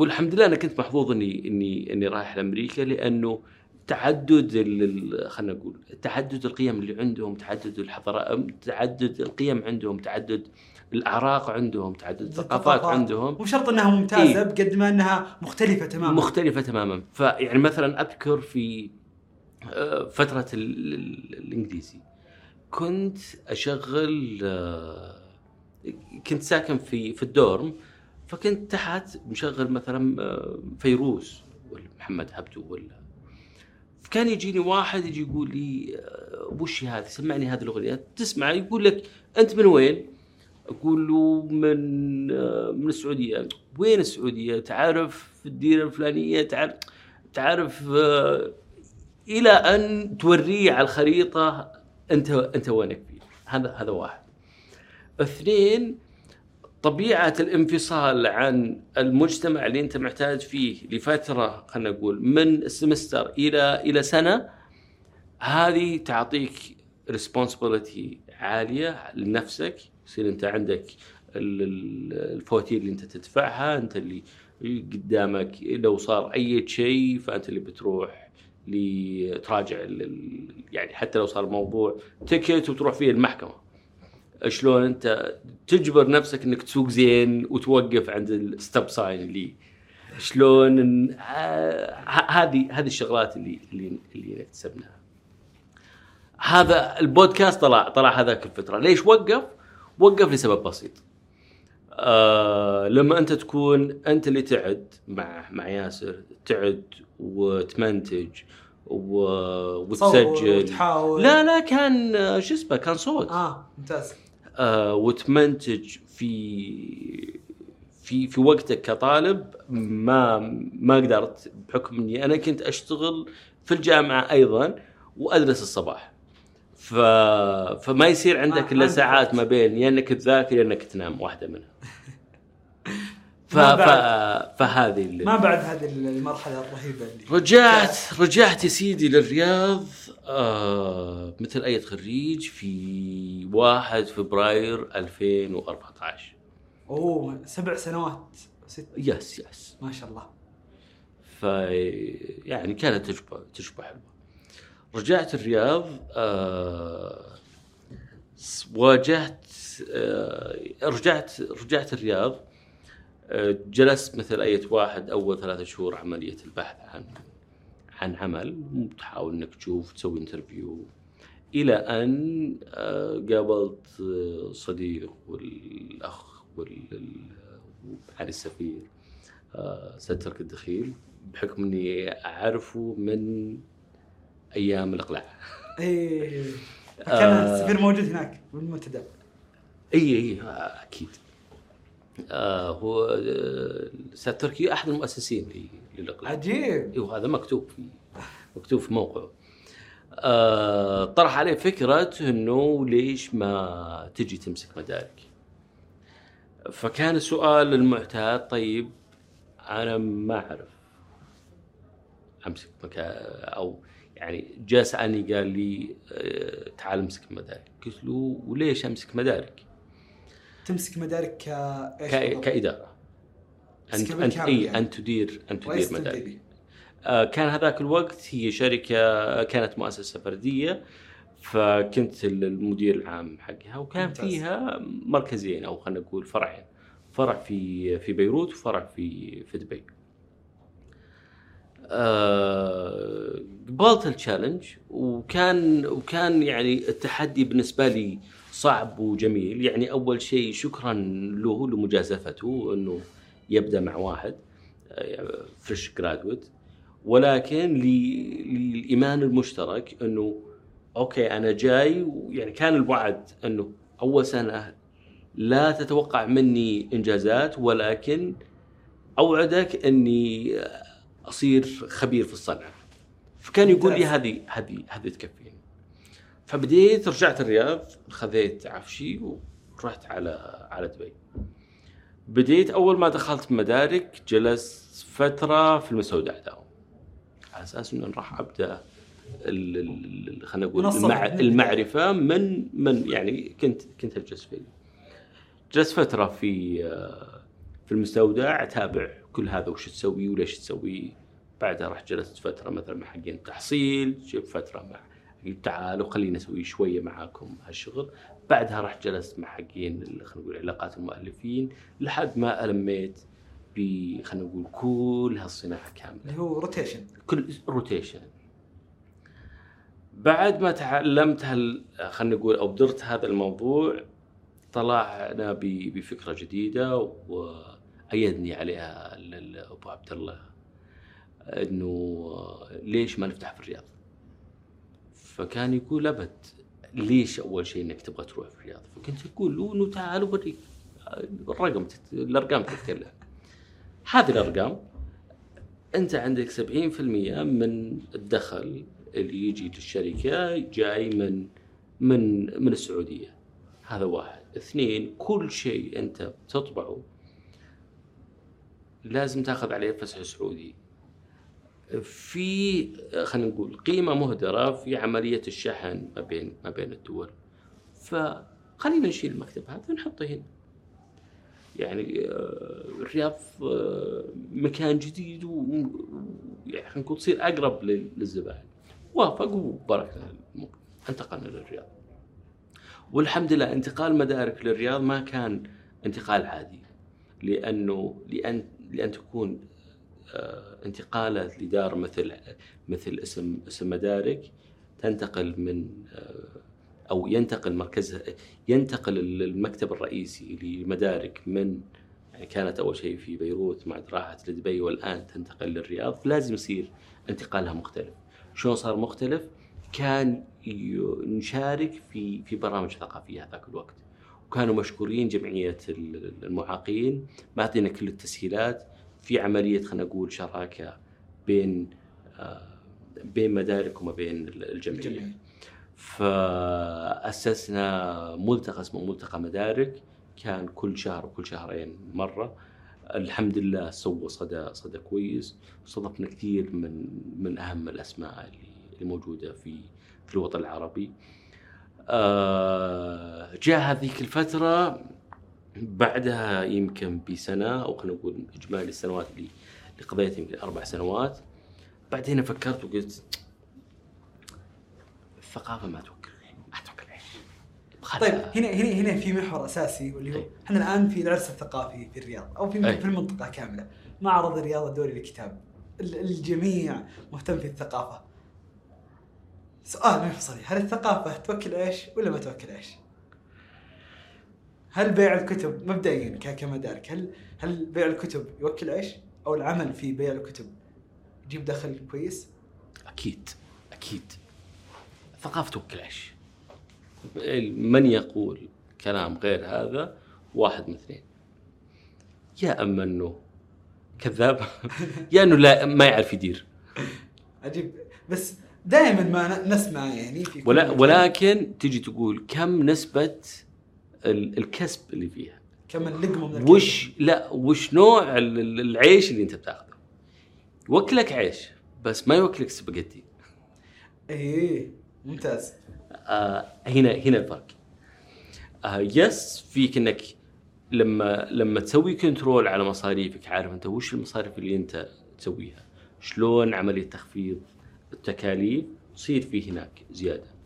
Speaker 1: والحمد لله أنا كنت محظوظ اني اني إني رايح لأمريكا لأنه تعدد ال... خلينا نقول تعدد القيم اللي عندهم تعدد الحضارات تعدد القيم عندهم تعدد الأعراق عندهم تعدد الثقافات عندهم.
Speaker 2: مو شرط إنها ممتازة
Speaker 1: إيه.
Speaker 2: بقد ما إنها مختلفة تماما.
Speaker 1: مختلفة تماما. فيعني مثلا أذكر في آه، فترة ال- ال- الإنجليزي كنت أشغل آه، كنت ساكن في في الدورم فكنت تحت مشغل مثلا آه، فيروز ولا محمد عبده ولا فكان يجيني واحد يجي يقول لي وش هذه؟ سمعني هذه الأغنية. تسمع يقول لك أنت من وين؟ أقول له من من السعودية. وين السعودية؟ تعرف في الديرة الفلانية؟ تعرف تعرف إلى أن تو ريد على الخريطة أنت أنت وينك فيه هذا هذا واحد. اثنين طبيعة الانفصال عن المجتمع اللي أنت معتاد فيه لفترة خلينا نقول من ال semester إلى إلى سنة هذه تعطيك responsibility عالية لنفسك. يصير انت عندك ال- ال- الفواتير اللي انت تدفعها انت اللي قدامك لو صار أي شيء فأنت اللي بتروح لتراجع يعني حتى لو صار موضوع ticket وتروح فيه المحكمة. شلون انت تجبر نفسك انك تسوق زين وتوقف عند ال stop sign اللي شلون هذه هذه الشغلات اللي اللي اللي اكتسبناها هذا البودكاست طلع طلع هذاك الفترة. ليش وقف؟ وقف لسبب بسيط. آه لما أنت تكون أنت اللي تعد مع مع ياسر تعد وتمنتج و... وتسجل.
Speaker 2: وتحاول.
Speaker 1: لا لا كان شو اسمه كان صوت.
Speaker 2: آه ممتاز.
Speaker 1: آه وتمنتج في في في وقتك كطالب ما ما قدرت بحكم إني أنا كنت أشتغل في الجامعة أيضا وأدرس الصباح. ف فما يصير عندك
Speaker 2: إلا
Speaker 1: ساعات. ما بين يا انك تذاكر يا انك تنام واحدة منها ف... ف... فهذه اللي
Speaker 2: ما بعد هذه المرحلة الرهيبة اللي
Speaker 1: رجعت رجعت يا سيدي للرياض. آه مثل أي خريج في 1 فبراير 2014
Speaker 2: أوه سبع سنوات. ست.
Speaker 1: يس يس.
Speaker 2: ما شاء الله.
Speaker 1: ف يعني كانت تجربه تجربة حلوة. رجعت الرياض آه واجهت آه رجعت رجعت الرياض آه جلست مثل أي واحد أول ثلاثة شهور عملية البحث عن عن عمل تحاول إنك تشوف تسوي انترفيو إلى أن آه قابلت آه، صديق والأخ وعلي السفير آه، سيد ترك الدخيل بحكم إني أعرفه من أيام الإقلاع.
Speaker 2: إيه. كان
Speaker 1: آه.
Speaker 2: السفير موجود هناك بالمنتدى
Speaker 1: إي إي آه، أكيد. آه هو آه، الاستاذ تركي أحد المؤسسين للإقلاع.
Speaker 2: عجيب.
Speaker 1: إي وهذا مكتوب في مكتوب في موقعه. آه، طرح عليه فكرة إنه ليش ما تجي تمسك مدارك. فكان السؤال المعتاد طيب أنا ما أعرف. أمسك مكان أو يعني جاء سالني قال لي آه، تعال أمسك مدارك قلت له وليش أمسك مدارك؟
Speaker 2: تمسك مدارك ك؟
Speaker 1: كإدارة انت انت إي
Speaker 2: يعني.
Speaker 1: أنت تدير
Speaker 2: أنت
Speaker 1: تدير مدارك؟ آه، كان هذاك الوقت هي شركة كانت مؤسسة فردية فكنت المدير العام حقها وكان
Speaker 2: ممتاز.
Speaker 1: فيها مركزين أو خلينا نقول فرعين فرع في في بيروت وفرع في في دبي. آه، قبلت ال challenge وكان وكان يعني التحدي بالنسبة لي صعب وجميل. يعني أول شيء شكرا له لمجازفته إنه يبدأ مع واحد fresh graduate ولكن للإيمان المشترك إنه أوكي أنا جاي ويعني كان الوعد إنه أول سنة لا تتوقع مني إنجازات ولكن أوعدك إني أصير خبير في الصنعة. فكان يقول لي. هذه هذه هذه تكفيني. فبديت رجعت الرياض خذيت عفشي ورحت على على دبي. بديت أول ما دخلت مدارك جلست فترة في المستودع داوم على أساس إنه راح أبدأ خلينا نقول المع... المعرفة من من يعني كنت كنت اجلس فيه. جلست فترة في في المستودع أتابع كل هذا وش تسوي وليش تسوي؟ بعدها رحت جلست فترة مثلا مع حقين التحصيل جيت فترة مع تعالوا خلينا أسوي شوية معاكم هالشغل. بعدها رحت جلست مع حقين خلينا نقول علاقات المؤلفين لحد ما ألميت ب خلينا نقول كل هالصناعة كاملة.
Speaker 2: اللي هو روتيشن
Speaker 1: كل روتيشن بعد ما تعلمت هال خلينا نقول أو درت هذا الموضوع طلعنا بفكرة جديدة وايدني عليها أبو عبد الله إنه ليش ما نفتح في الرياض؟ فكان يقول أبد ليش أول شيء إنك تبغى تروح في الرياض؟ فكنت أقول له إنه تعال أوريك الرقم تت... الأرقام تتكلم هذه الأرقام أنت عندك 70% من الدخل اللي يجي للشركة جاي من من من السعودية هذا واحد اثنين كل شيء أنت تطبعه لازم تاخذ عليه فسح سعودي. في خلينا نقول قيمة مهدرة في عملية الشحن ما بين ما بين الدول. فخلينا نشيل المكتب هذا ونحطه هنا. يعني آه، الرياض آه، مكان جديد و و- يعني خلينا نقول تصير أقرب لل- للزبائن. وافق وبركه انتقلنا للرياض. والحمد لله انتقال مدارك للرياض ما كان انتقال عادي. لأنه لأن لأن تكون آه، انتقاله لدار مثل مثل اسم اسم مدارك تنتقل من آه، أو ينتقل مركزها ينتقل المكتب الرئيسي لمدارك من يعني كانت أول شيء في بيروت بعد راحت لدبي والآن تنتقل للرياض فلازم يصير انتقالها مختلف. شلون صار مختلف؟ كان نشارك في في برامج ثقافية هذاك الوقت. وكانوا مشكورين جمعية ال- المعاقين معطينا كل التسهيلات. في عملية خلينا نقول شراكة بين آه، بين مدارك وما بين الجمعية.
Speaker 2: الجميع
Speaker 1: فأسسنا ملتقى اسمه ملتقى مدارك. كان كل شهر وكل شهرين مرة. الحمد لله سوى صدى صدى كويس. استضفنا كثير من من أهم الأسماء اللي موجودة في في الوطن العربي. جاء هذيك الفترة بعدها يمكن بسنة أو خلينا نقول إجمالي السنوات اللي اللي قضيتها يمكن أربع سنوات. بعدين فكرت وقلت الثقافة ما توكل ما توكل عيش
Speaker 2: طيب هنا هنا هنا في محور أساسي واللي هو
Speaker 1: أي.
Speaker 2: إحنا الآن في العرس الثقافي في الرياض أو في
Speaker 1: أي.
Speaker 2: في المنطقة كاملة. معرض الرياض الدولي للكتاب. ال- الجميع مهتم في الثقافة. سؤال مفصلي هل الثقافة توكل عيش ولا ما توكل عيش؟ هل بيع الكتب مبدئيا كمدارك هل هل بيع الكتب يوكل عيش أو العمل في بيع الكتب يجيب دخل كويس؟
Speaker 1: أكيد أكيد. الثقافة توكل عيش من يقول كلام غير هذا؟ واحد من اثنين. يا أما أنه كذاب يا أنه لا ما يعرف يدير.
Speaker 2: عجيب. بس دائما ما نسمع يعني في
Speaker 1: ولا ولكن تجي تقول كم نسبة ال- الكسب اللي فيها؟
Speaker 2: كم اللقمة من الكلمة.
Speaker 1: وش لا وش نوع ال- ال- العيش اللي انت بتاخذه يوكلك عيش بس ما يوكلك سباجيتي.
Speaker 2: إيه ممتاز.
Speaker 1: آه هنا هنا الفرق. آه yes فيك إنك لما لما تسوي control على مصاريفك عارف أنت وش المصاريف اللي أنت تسويها؟ شلون عملية تخفيض؟ التكاليف تصير في هناك زيادة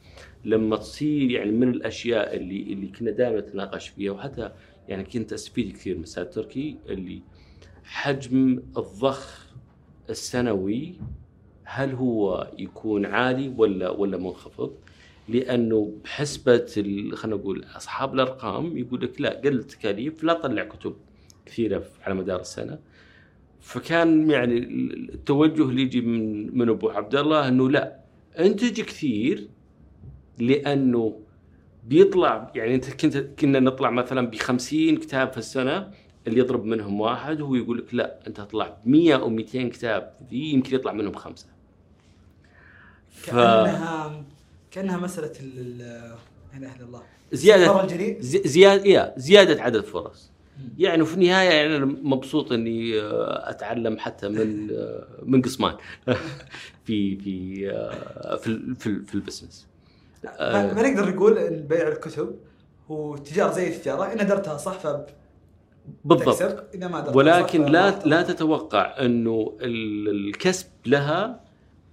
Speaker 1: لما تصير يعني من الأشياء اللي اللي كنا دائما نتناقش فيها وحتى يعني كنت أستفيد كثير من الاستاذ تركي اللي حجم الضخ السنوي هل هو يكون عالي ولا ولا منخفض؟ لأنه بحسبة خلينا نقول أصحاب الأرقام يقول لك لا قل التكاليف لا طلع كتب كثيرة على مدار السنة فكان يعني ال- التوجه اللي يجي من من أبو عبد الله إنه لا انتج كثير لأنه بيطلع يعني أنت كنت كنا نطلع مثلا ب 50 كتاب في السنة اللي يضرب منهم واحد وهو يقول لك لا أنت تطلع ب 100 أو 200 كتاب ذي يمكن يطلع منهم خمسة. ف...
Speaker 2: كانها كأنها مسألة ال إله إلا الله.
Speaker 1: زياده زياده يا زيادة عدد فرص. يعني وفي النهاية يعني أنا مبسوط إني آه، أتعلم حتى من آه، من قسمان. في في آه، في في, في ال business
Speaker 2: ما ما نقدر نقول بيع الكتب هو تجاره زي التجارة. إن درتها صح فبتكسب
Speaker 1: بالضبط.
Speaker 2: اذا ما
Speaker 1: ولكن لا
Speaker 2: فما-
Speaker 1: لا تتوقع إنه ال- الكسب لها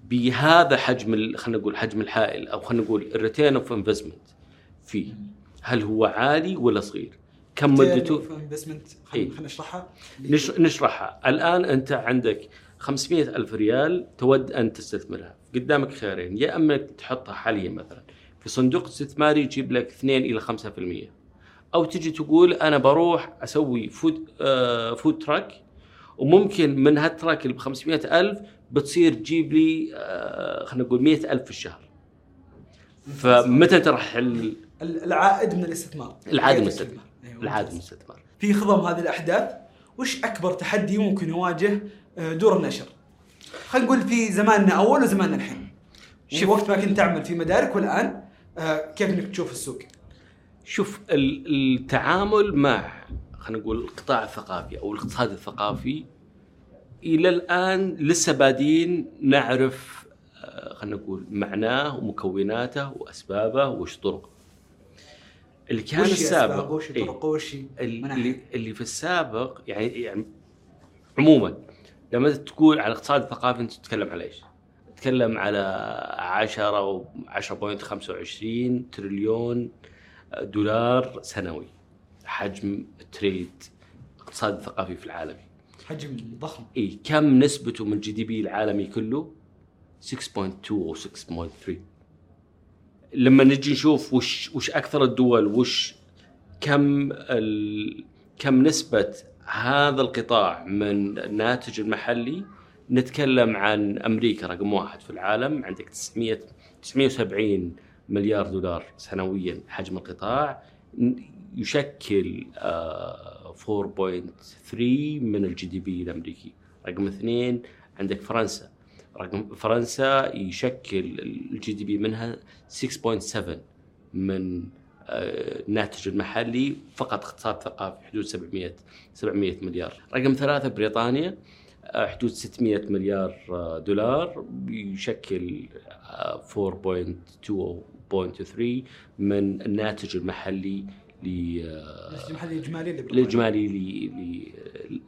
Speaker 1: بهذا حجم خلينا نقول حجم الحائل أو خلينا نقول ال return of investment فيه. هل هو عالي ولا صغير؟ كم مدته؟
Speaker 2: investment
Speaker 1: إيه.
Speaker 2: خلينا نشرحها.
Speaker 1: نش... نشرحها. الآن أنت عندك 500 ألف ريال تود أن تستثمرها. قدامك خيارين. يا أما تحطها حاليا مثلا في صندوق استثماري يجيب لك 2 إلى 5% أو تجي تقول أنا بروح أسوي food آه food truck وممكن من هال truck اللي ب 500 ألف بتصير تجيب لي آه خلينا نقول 100 ألف في الشهر. فمتى ترحل؟
Speaker 2: ال- العائد من الاستثمار.
Speaker 1: العائد من الاستثمار. العائد من
Speaker 2: ممتاز.
Speaker 1: الاستثمار
Speaker 2: في خضم هذه الأحداث وش أكبر تحدي ممكن يواجه آه، دور النشر؟ خلينا نقول في زماننا أول وزماننا الحين.
Speaker 1: شوف.
Speaker 2: وقت ما كنت تعمل في مدارك والآن آه، كيف إنك تشوف السوق؟
Speaker 1: شوف ال- التعامل مع خلينا نقول القطاع الثقافي أو الاقتصاد الثقافي إلى الآن لسه بادين نعرف آه، خلينا نقول معناه ومكوناته وأسبابه وش طرقه. اللي كان
Speaker 2: وش
Speaker 1: السابق؟
Speaker 2: وش
Speaker 1: إيه،
Speaker 2: وش؟
Speaker 1: اللي, اللي في السابق يعني يعني عموما لما تقول على الاقتصاد الثقافي أنت تتكلم على إيش؟ تتكلم على 10 و 10.25 تريليون دولار سنوي حجم التريد الاقتصاد الثقافي في العالم
Speaker 2: حجم ضخم
Speaker 1: اي كم نسبته من الجي دي بي العالمي كله 6.2 أو 6.3 لما نجي نشوف وش وش أكثر الدول وش كم ال كم نسبة هذا القطاع من الناتج المحلي نتكلم عن أمريكا رقم واحد في العالم عندك 900 970 مليار دولار سنويا حجم القطاع يشكل آه، 4.3 من ال GDP الأمريكي رقم اثنين عندك فرنسا. رقم فرنسا يشكل ال GDP منها 6.7 من آه، الناتج المحلي فقط اقتصاد ثقافي حدود 700 700 مليار. رقم ثلاثة بريطانيا آه، حدود 600 مليار آه، دولار يشكل آه، 4.2 أو 0.3 من الناتج المحلي ل آه،
Speaker 2: الناتج المحلي
Speaker 1: الإجمالي الإجمالي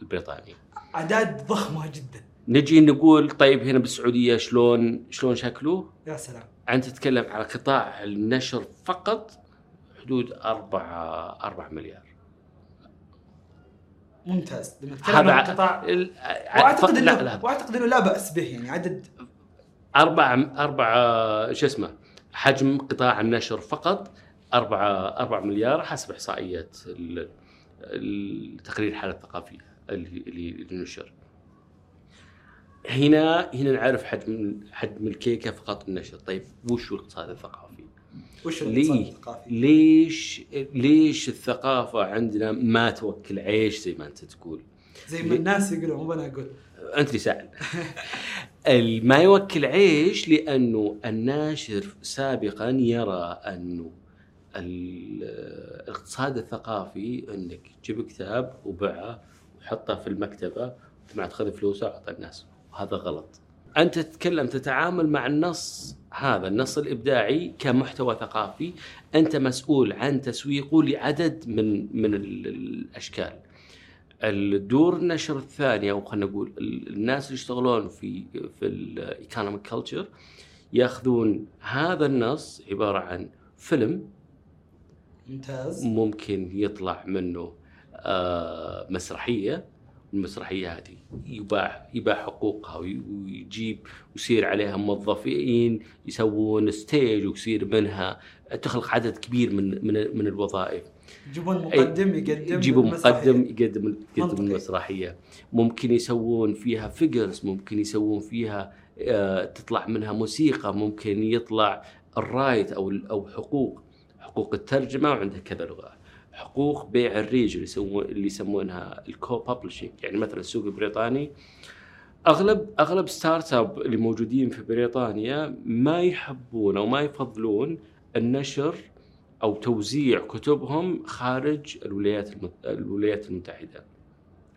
Speaker 1: لبريطانيا.
Speaker 2: أعداد ضخمة جدا.
Speaker 1: نجي نقول طيب هنا بالسعودية شلون شلون شكله؟
Speaker 2: يا سلام
Speaker 1: أنت تتكلم على قطاع النشر فقط حدود 4 4 مليار
Speaker 2: ممتاز لما تتكلم عن قطاع وأعتقد
Speaker 1: لا
Speaker 2: انه
Speaker 1: لا
Speaker 2: وأعتقد إنه لا بأس به يعني عدد
Speaker 1: أربعة أربعة شو اسمه حجم قطاع النشر فقط أربعة أربعة مليار حسب إحصائيات ال- التقرير الحالة الثقافية اللي اللي نشر. هنا هنا نعرف حجم حجم الكيكة فقط النشر، طيب وش هو الاقتصاد الثقافي؟
Speaker 2: وش الاقتصاد؟ الثقافي؟
Speaker 1: ليش ليش الثقافة عندنا ما توكل عيش زي ما أنت تقول؟
Speaker 2: زي ما الناس يقولون مو أنا أقول
Speaker 1: أنت اللي سائل ما يوكل عيش لأنه الناشر سابقا يرى أنه ال- الاقتصاد الثقافي إنك تجيب كتاب وبعه وحطه في المكتبة ثم تأخذ فلوسه واعطى الناس وهذا غلط. أنت تتكلم تتعامل مع النص هذا النص الإبداعي كمحتوى ثقافي أنت مسؤول عن تسويقه لعدد من من ال- الأشكال. الدور النشر الثانية أو خلينا نقول ال- الناس اللي يشتغلون في في ال economic culture يأخذون هذا النص عبارة عن فيلم
Speaker 2: ممتاز.
Speaker 1: ممكن يطلع منه آه، مسرحية. المسرحية هذه. يباع يباع حقوقها وي- ويجيب ويصير عليها موظفين يسوون stage ويصير منها. تخلق عدد كبير من من من الوظائف.
Speaker 2: يجيبون مقدم يقدم مسرحية.
Speaker 1: مقدم يقدم يقدم. المسرحية. ممكن يسوون فيها figures ممكن يسوون فيها آه، تطلع منها موسيقى ممكن يطلع ال right أو أو حقوق. حقوق الترجمة وعندها كذا لغه حقوق بيع ال rights اللي يسمون اللي يسمونها ال co-publishing يعني مثلا السوق البريطاني اغلب أغلب startup اللي موجودين في بريطانيا ما يحبون أو ما يفضلون النشر أو توزيع كتبهم خارج الولايات المت... الولايات المتحدة.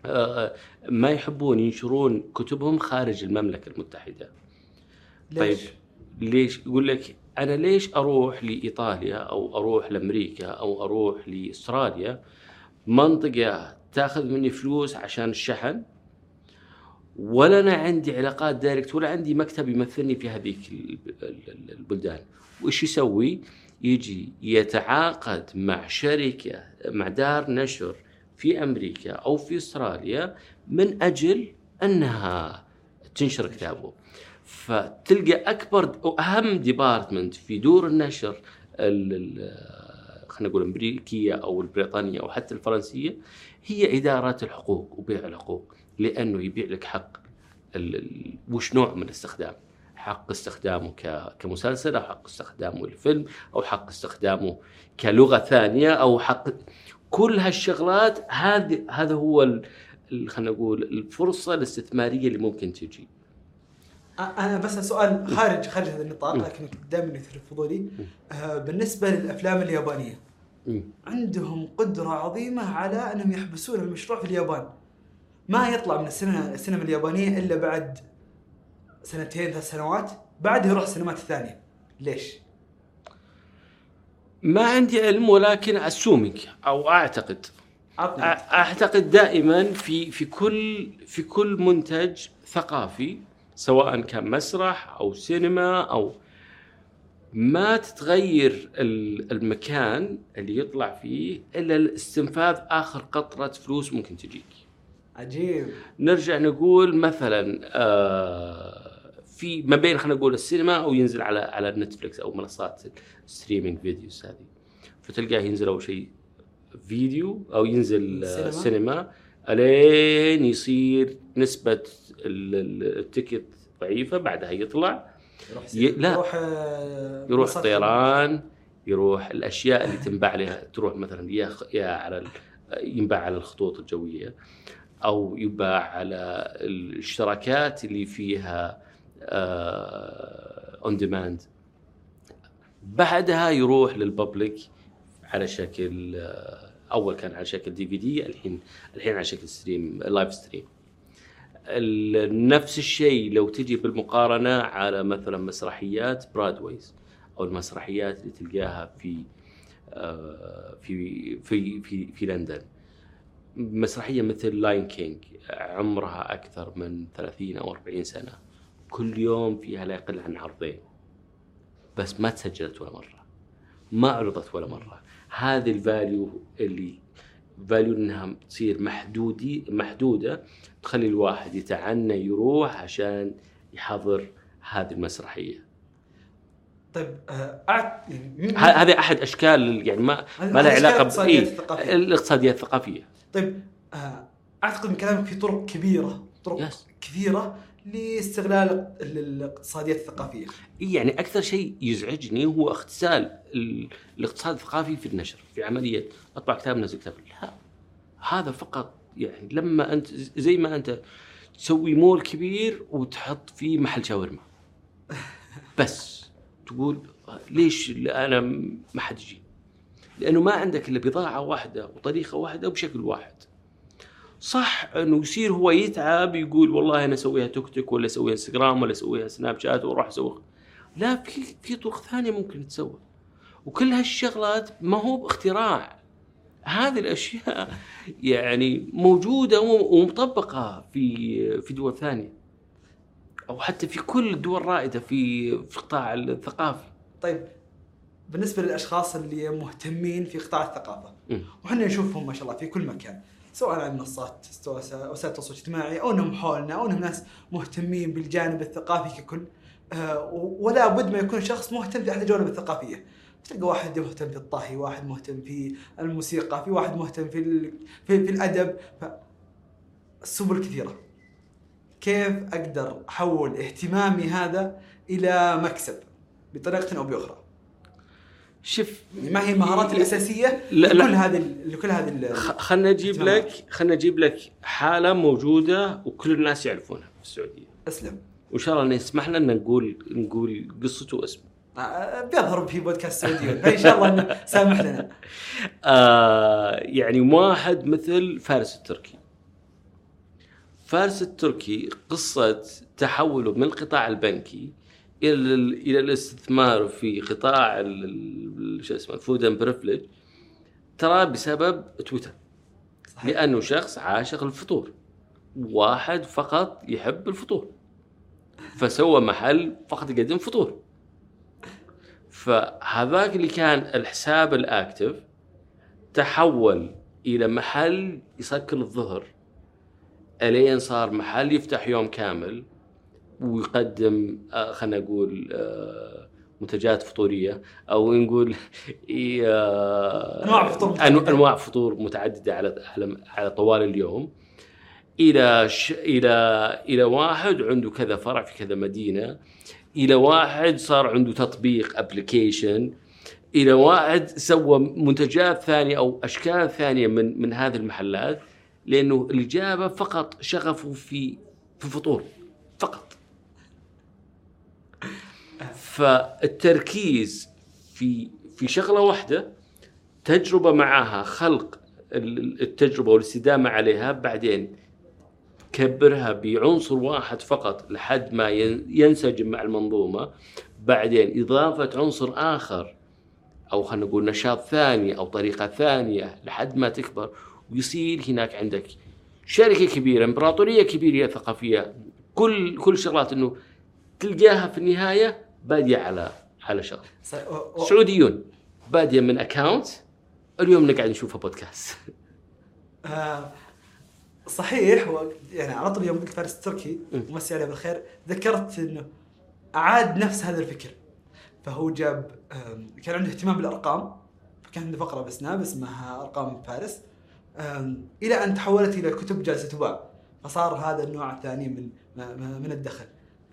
Speaker 1: آه، ما يحبون ينشرون كتبهم خارج المملكة المتحدة.
Speaker 2: ليش؟
Speaker 1: طيب ليش؟ يقول لك أنا ليش أروح لإيطاليا أو أروح لأمريكا أو أروح لأستراليا؟ منطقة تأخذ مني فلوس عشان الشحن ولا أنا عندي علاقات دايركت ولا عندي مكتب يمثلني في هذيك ال- ال- البلدان. وش يسوي؟ يجي يتعاقد مع شركة مع دار نشر في أمريكا أو في أستراليا من أجل أنها تنشر كتابه. فتلقى أكبر واهم ديبارتمنت في دور النشر ال- ال- خلينا نقول الأمريكية أو البريطانية أو حتى الفرنسية هي اداره الحقوق وبيع الحقوق لأنه يبيع لك حق وش نوع من الاستخدام؟ حق استخدامه كمسلسل أو حق استخدامه لفيلم أو حق استخدامه كلغة ثانية أو حق كل هالشغلات هذه هذا هو خلينا نقول الفرصة الاستثمارية اللي ممكن تجي.
Speaker 2: أنا بس سؤال خارج خارج هذا النطاق لكن دائما يثير فضولي آه، بالنسبة للأفلام
Speaker 1: اليابانية.
Speaker 2: عندهم قدرة عظيمة على أنهم يحبسون المشروع في اليابان. ما يطلع من السينما السينما اليابانية إلا بعد سنتين ثلاث سنوات بعدها يروح السينمات الثانية. ليش؟
Speaker 1: ما عندي علم ولكن اسومينج أو أعتقد.
Speaker 2: عطني
Speaker 1: أ- أعتقد دائما في في كل في كل منتج ثقافي سواء كان مسرح أو سينما أو ما تتغير ال- المكان اللي يطلع فيه إلا لاستنفاذ آخر قطرة فلوس ممكن تجيك.
Speaker 2: عجيب
Speaker 1: نرجع نقول مثلا آه، في ما بين خلينا نقول السينما أو ينزل على على نتفلكس أو منصات ال streaming videos هذه فتلقاه ينزل أول شيء فيديو أو ينزل آه،
Speaker 2: السينما.
Speaker 1: سينما ألين يصير نسبة ال- ال- ticket ضعيفة بعدها يطلع.
Speaker 2: يروح
Speaker 1: ي- لا.
Speaker 2: يروح آه،
Speaker 1: يروح طيران يروح الأشياء اللي تنباع لها تروح مثلا يا يا على ال- ينباع على الخطوط الجوية أو يباع على الاشتراكات اللي فيها on demand بعدها يروح لل public على شكل آه، أول كان على شكل DVD الحين الحين على شكل stream live stream نفس الشيء لو تجي بالمقارنة على مثلا مسرحيات Broadways أو المسرحيات اللي تلقاها في آه، في في في في لندن. مسرحية مثل Lion King عمرها أكثر من 30 أو 40 سنة. كل يوم فيها لا يقل عن عرضين. بس ما تسجلت ولا مرة. ما عرضت ولا مرة. هذه ال value اللي value إنها تصير محدودي محدودة تخلي الواحد يتعنى يروح عشان يحضر هذه المسرحية
Speaker 2: طيب آه، أعت... يعني
Speaker 1: ه- هذه أحد أشكال يعني ما ما لها
Speaker 2: علاقة
Speaker 1: ب-
Speaker 2: الاقتصاديات
Speaker 1: إيه،
Speaker 2: الثقافية.
Speaker 1: الاقتصاديات الثقافية
Speaker 2: طيب آه، أعتقد من كلامك في طرق كبيرة طرق
Speaker 1: يس.
Speaker 2: كثيرة لاستغلال ال- الاقتصاديات الثقافيه
Speaker 1: يعني أكثر شيء يزعجني هو اغتسال ال- الاقتصاد الثقافي في النشر في عملية أطبع كتاب نزل كتاب. لا هذا فقط يعني لما أنت زي ما أنت تسوي مول كبير وتحط فيه محل شاورما. بس تقول ليش أنا ما حد يجي؟ لأنه ما عندك إلا بضاعة واحدة وطريقة واحدة وبشكل واحد. صح انه يصير هو يتعب يقول والله أنا اسويها توك توك ولا اسويها إنستغرام ولا اسويها سناب شات وأروح أسوي لا في في طرق ثانية ممكن تسوى وكل هالشغلات ما هو باختراع. هذه الأشياء يعني موجودة ومطبقة في في دول ثانية. أو حتى في كل الدول الرائده في في القطاع الثقافي.
Speaker 2: طيب بالنسبة للأشخاص اللي مهتمين في قطاع الثقافة وحنا نشوفهم ما شاء الله في كل مكان سواء على منصات وسائل التواصل الاجتماعي أو إنهم حولنا أو إنهم ناس مهتمين بالجانب الثقافي ككل. آه ولا بد ما يكون شخص مهتم في أحد الجوانب الثقافية. تلقى واحد مهتم في الطهي واحد مهتم في الموسيقى في واحد مهتم في ال... في, في الأدب. ف... السبل كثيرة. كيف أقدر أحول اهتمامي هذا إلى مكسب بطريقة أو بأخرى؟
Speaker 1: شوف
Speaker 2: ما هي المهارات الأساسية لا لكل هذه لكل هذه
Speaker 1: خلنا أجيب لك خلنا أجيب لك حالة موجودة وكل الناس يعرفونها في السعودية.
Speaker 2: أسلم.
Speaker 1: وإن شاء الله يسمح لنا نقول نقول قصته واسمه.
Speaker 2: آه، بيظهر في بودكاست سعودي. فان شاء الله سامح لنا.
Speaker 1: آه يعني واحد مثل فارس التركي. فارس التركي قصة تحوله من القطاع البنكي إلى إلى الاستثمار في قطاع شو اسمه ال food and beverage ترى بسبب تويتر. صحيح. لأنه شخص عاشق الفطور. واحد فقط يحب الفطور. فسوى محل فقط يقدم فطور. فهذاك اللي كان الحساب ال active تحول إلى محل يسكر الظهر. الين صار محل يفتح يوم كامل. ويقدم آه، خلينا نقول آه، منتجات فطورية أو نقول
Speaker 2: آه، أنواع فطور
Speaker 1: أنواع فطور متعددة على على على طوال اليوم. إلى ش... إلى إلى واحد عنده كذا فرع في كذا مدينة. إلى واحد صار عنده تطبيق ابلكيشن إلى واحد سوى منتجات ثانية أو أشكال ثانية من من هذه المحلات لأنه الاجابه فقط شغفه في في الفطور فقط. فالتركيز في في شغلة واحدة تجربة معها خلق التجربة والاستدامة عليها بعدين كبرها بعنصر واحد فقط لحد ما ينسجم مع المنظومة. بعدين إضافة عنصر آخر أو خلينا نقول نشاط ثاني أو طريقة ثانية لحد ما تكبر ويصير هناك عندك شركة كبيرة إمبراطورية كبيرة ثقافية كل كل شغلات إنه تلقاها في النهاية بادية على على شغل. سعوديون بادية من اكونت اليوم نقعد نشوفها بودكاست
Speaker 2: آه صحيح. و يعني على طول يوم قلت فارس التركي ومسي عليه بالخير ذكرت إنه اعاد نفس هذا الفكر. فهو جاب كان عنده اهتمام بالأرقام فكان عنده فقرة بسناب اسمها أرقام فارس. إلى أن تحولت إلى كتب جالسة تباع. فصار هذا النوع الثاني من من الدخل.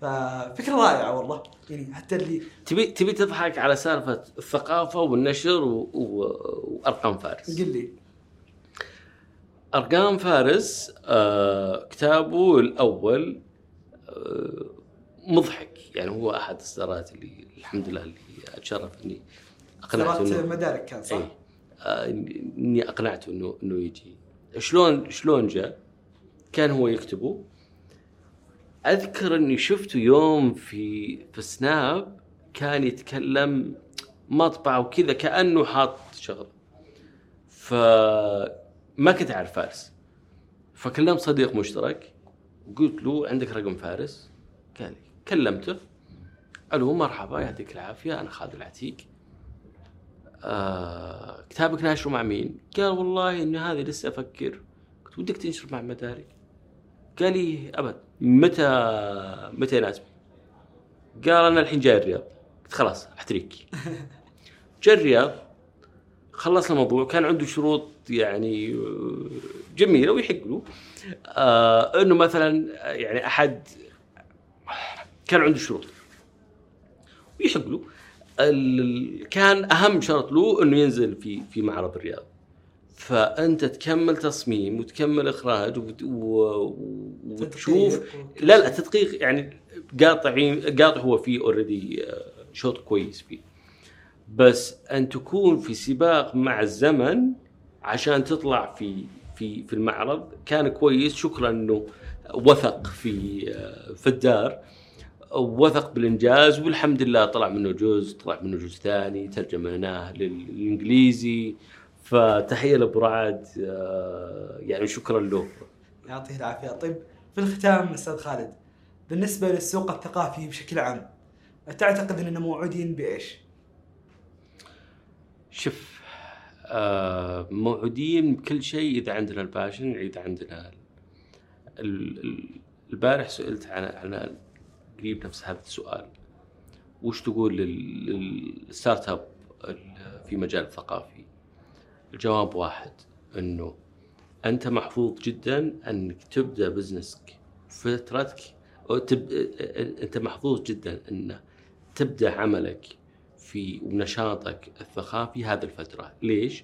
Speaker 2: ففكرة رائعة والله. يعني حتى اللي
Speaker 1: تبي تبي تضحك على سالفة الثقافة والنشر و... و... وأرقام فارس.
Speaker 2: قل لي.
Speaker 1: أرقام فارس آه كتابه الأول آه مضحك. يعني هو أحد الاصدارات اللي الحمد لله اللي أتشرف إني
Speaker 2: أقنعته انه مدارك كان صح؟
Speaker 1: إيه. آه إني أقنعته انه إنه يجي. شلون شلون جاء؟ كان هو يكتبه. أذكر إني شفته يوم في في سناب كان يتكلم مطبعة وكذا كأنه حاط شغله فما كنت أعرف فارس. فكلمت صديق مشترك وقلت له عندك رقم فارس؟ قال لي كلمته. ألو مرحبا يعطيك العافية أنا خالد العتيق. آه كتابك ناشره مع مين؟ قال والله انه هذه لسه أفكر. قلت ودك تنشر مع مدارك؟ قال لي أبد متى متى يناسبك؟ قال أنا الحين جاي الرياض. قلت خلاص أحتريك. جاء الرياض خلص الموضوع. كان عنده شروط يعني جميلة ويحق له. آه إنه مثلا يعني أحد كان عنده شروط. ويحق له. كان أهم شرط له إنه ينزل في في معرض الرياض. فأنت تكمل تصميم وتكمل إخراج وت- و- وتشوف. لا لا تدقيق يعني قاطعين قاطع هو فيه اوريدي شوط كويس فيه. بس أن تكون في سباق مع الزمن عشان تطلع في في في المعرض كان كويس. شكرا إنه وثق في آه، في الدار وثق بالإنجاز والحمد لله طلع منه جزء طلع منه جزء ثاني ترجمناه للإنجليزي. فتحية لأبو رعد آه، يعني شكرا له
Speaker 2: يعطيه العافية طيب في الختام أستاذ خالد بالنسبة للسوق الثقافي بشكل عام تعتقد اننا موعودين بإيش؟
Speaker 1: شوف آه موعودين بكل شيء إذا عندنا ال passion إذا عندنا ال- ال- البارح سئلت عن عن قريب نفس هذا السؤال وش تقول لل- لل startup في مجال الثقافي؟ الجواب واحد إنه أنت محظوظ جدا أنك تبدأ بزنسك فترتك أو تب... أنت محظوظ جدا أن تبدأ عملك في ونشاطك الثقافي هذه الفترة، ليش؟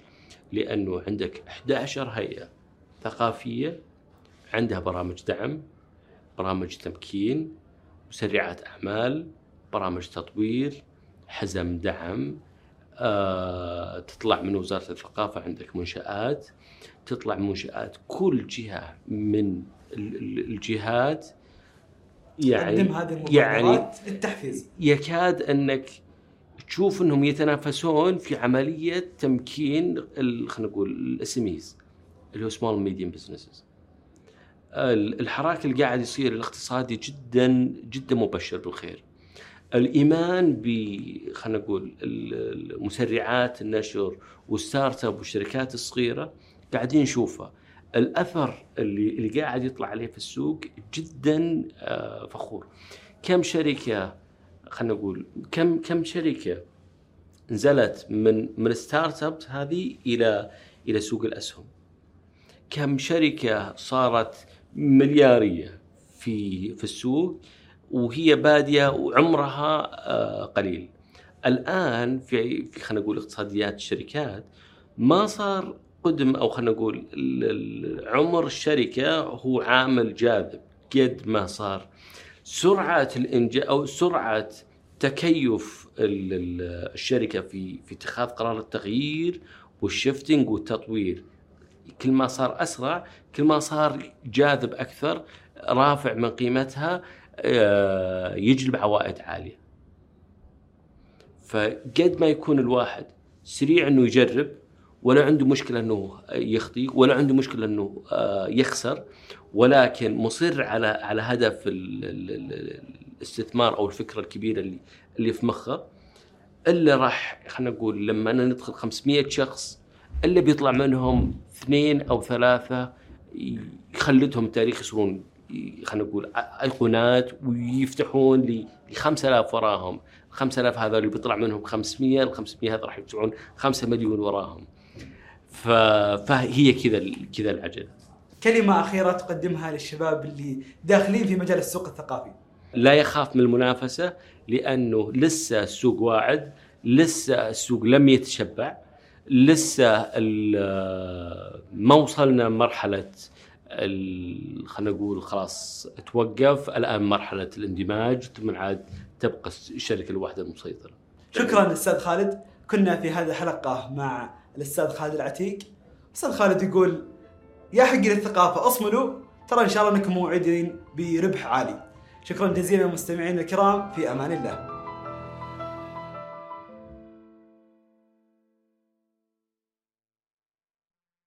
Speaker 1: لأنه عندك 11 هيئة ثقافية عندها برامج دعم، برامج تمكين، مسرعات أعمال، برامج تطوير، حزم دعم، تطلع من وزارة الثقافة عندك منشآت، تطلع منشآت كل جهة من ال- ال- الجهات يعني
Speaker 2: تقدم هذه
Speaker 1: يعني
Speaker 2: للتحفيز.
Speaker 1: يكاد أنك تشوف إنهم يتنافسون في عملية تمكين خلينا نقول ال SMEs اللي هو small medium businesses الحراك اللي قاعد يصير الاقتصادي جدا جدا مبشر بالخير. الإيمان ب خلينا نقول ال- ال- مسرعات النشر وال startup والشركات الصغيرة قاعدين نشوفه الأثر اللي اللي قاعد يطلع عليه في السوق جدا آه، فخور. كم شركة خلينا نقول كم كم شركة نزلت من من ال startups هذه إلى إلى سوق الأسهم؟ كم شركة صارت مليارية في في السوق؟ وهي بادية وعمرها آه، قليل. الآن في خلينا نقول اقتصاديات الشركات ما صار قدم أو خلينا نقول عمر الشركة هو عامل جاذب قد ما صار. سرعة الإنجاز أو سرعة تكيف ال- ال- الشركة في في اتخاذ قرار التغيير والشفتنج والتطوير. كل ما صار أسرع كل ما صار جاذب أكثر رافع من قيمتها يجلب عوائد عالية. فقد ما يكون الواحد سريع إنه يجرب ولا عنده مشكلة إنه يخطي ولا عنده مشكلة إنه آه، يخسر ولكن مصر على على هدف ال- ال- ال- الاستثمار أو الفكرة الكبيرة اللي اللي في مخه إلا راح خلينا نقول لما أنا ندخل 500 شخص إلا بيطلع منهم اثنين أو ثلاثة يخلدهم التاريخ يصيرون خلينا نقول ايقونات ويفتحون ل 5000 وراهم. 5000 هذول اللي بيطلع منهم 500 ال 500 هذا راح يفتحون 5 مليون وراهم. فهي كذا كذا العجلة.
Speaker 2: كلمة أخيرة تقدمها للشباب اللي داخلين في مجال السوق الثقافي.
Speaker 1: لا يخاف من المنافسة لأنه لسه السوق واعد لسه السوق لم يتشبع لسه ما وصلنا مرحلة خلينا نقول خلاص توقف. الآن مرحلة الاندماج ثم عاد تبقى الشركة الواحدة المسيطرة.
Speaker 2: شكرا أستاذ خالد. كنا في هذه الحلقة مع الأستاذ خالد العتيق. أستاذ خالد يقول يا حقي للثقافة أصملوا ترى إن شاء الله إنكم موعدين بربح عالي. شكرا جزيلا مستمعينا الكرام في أمان الله.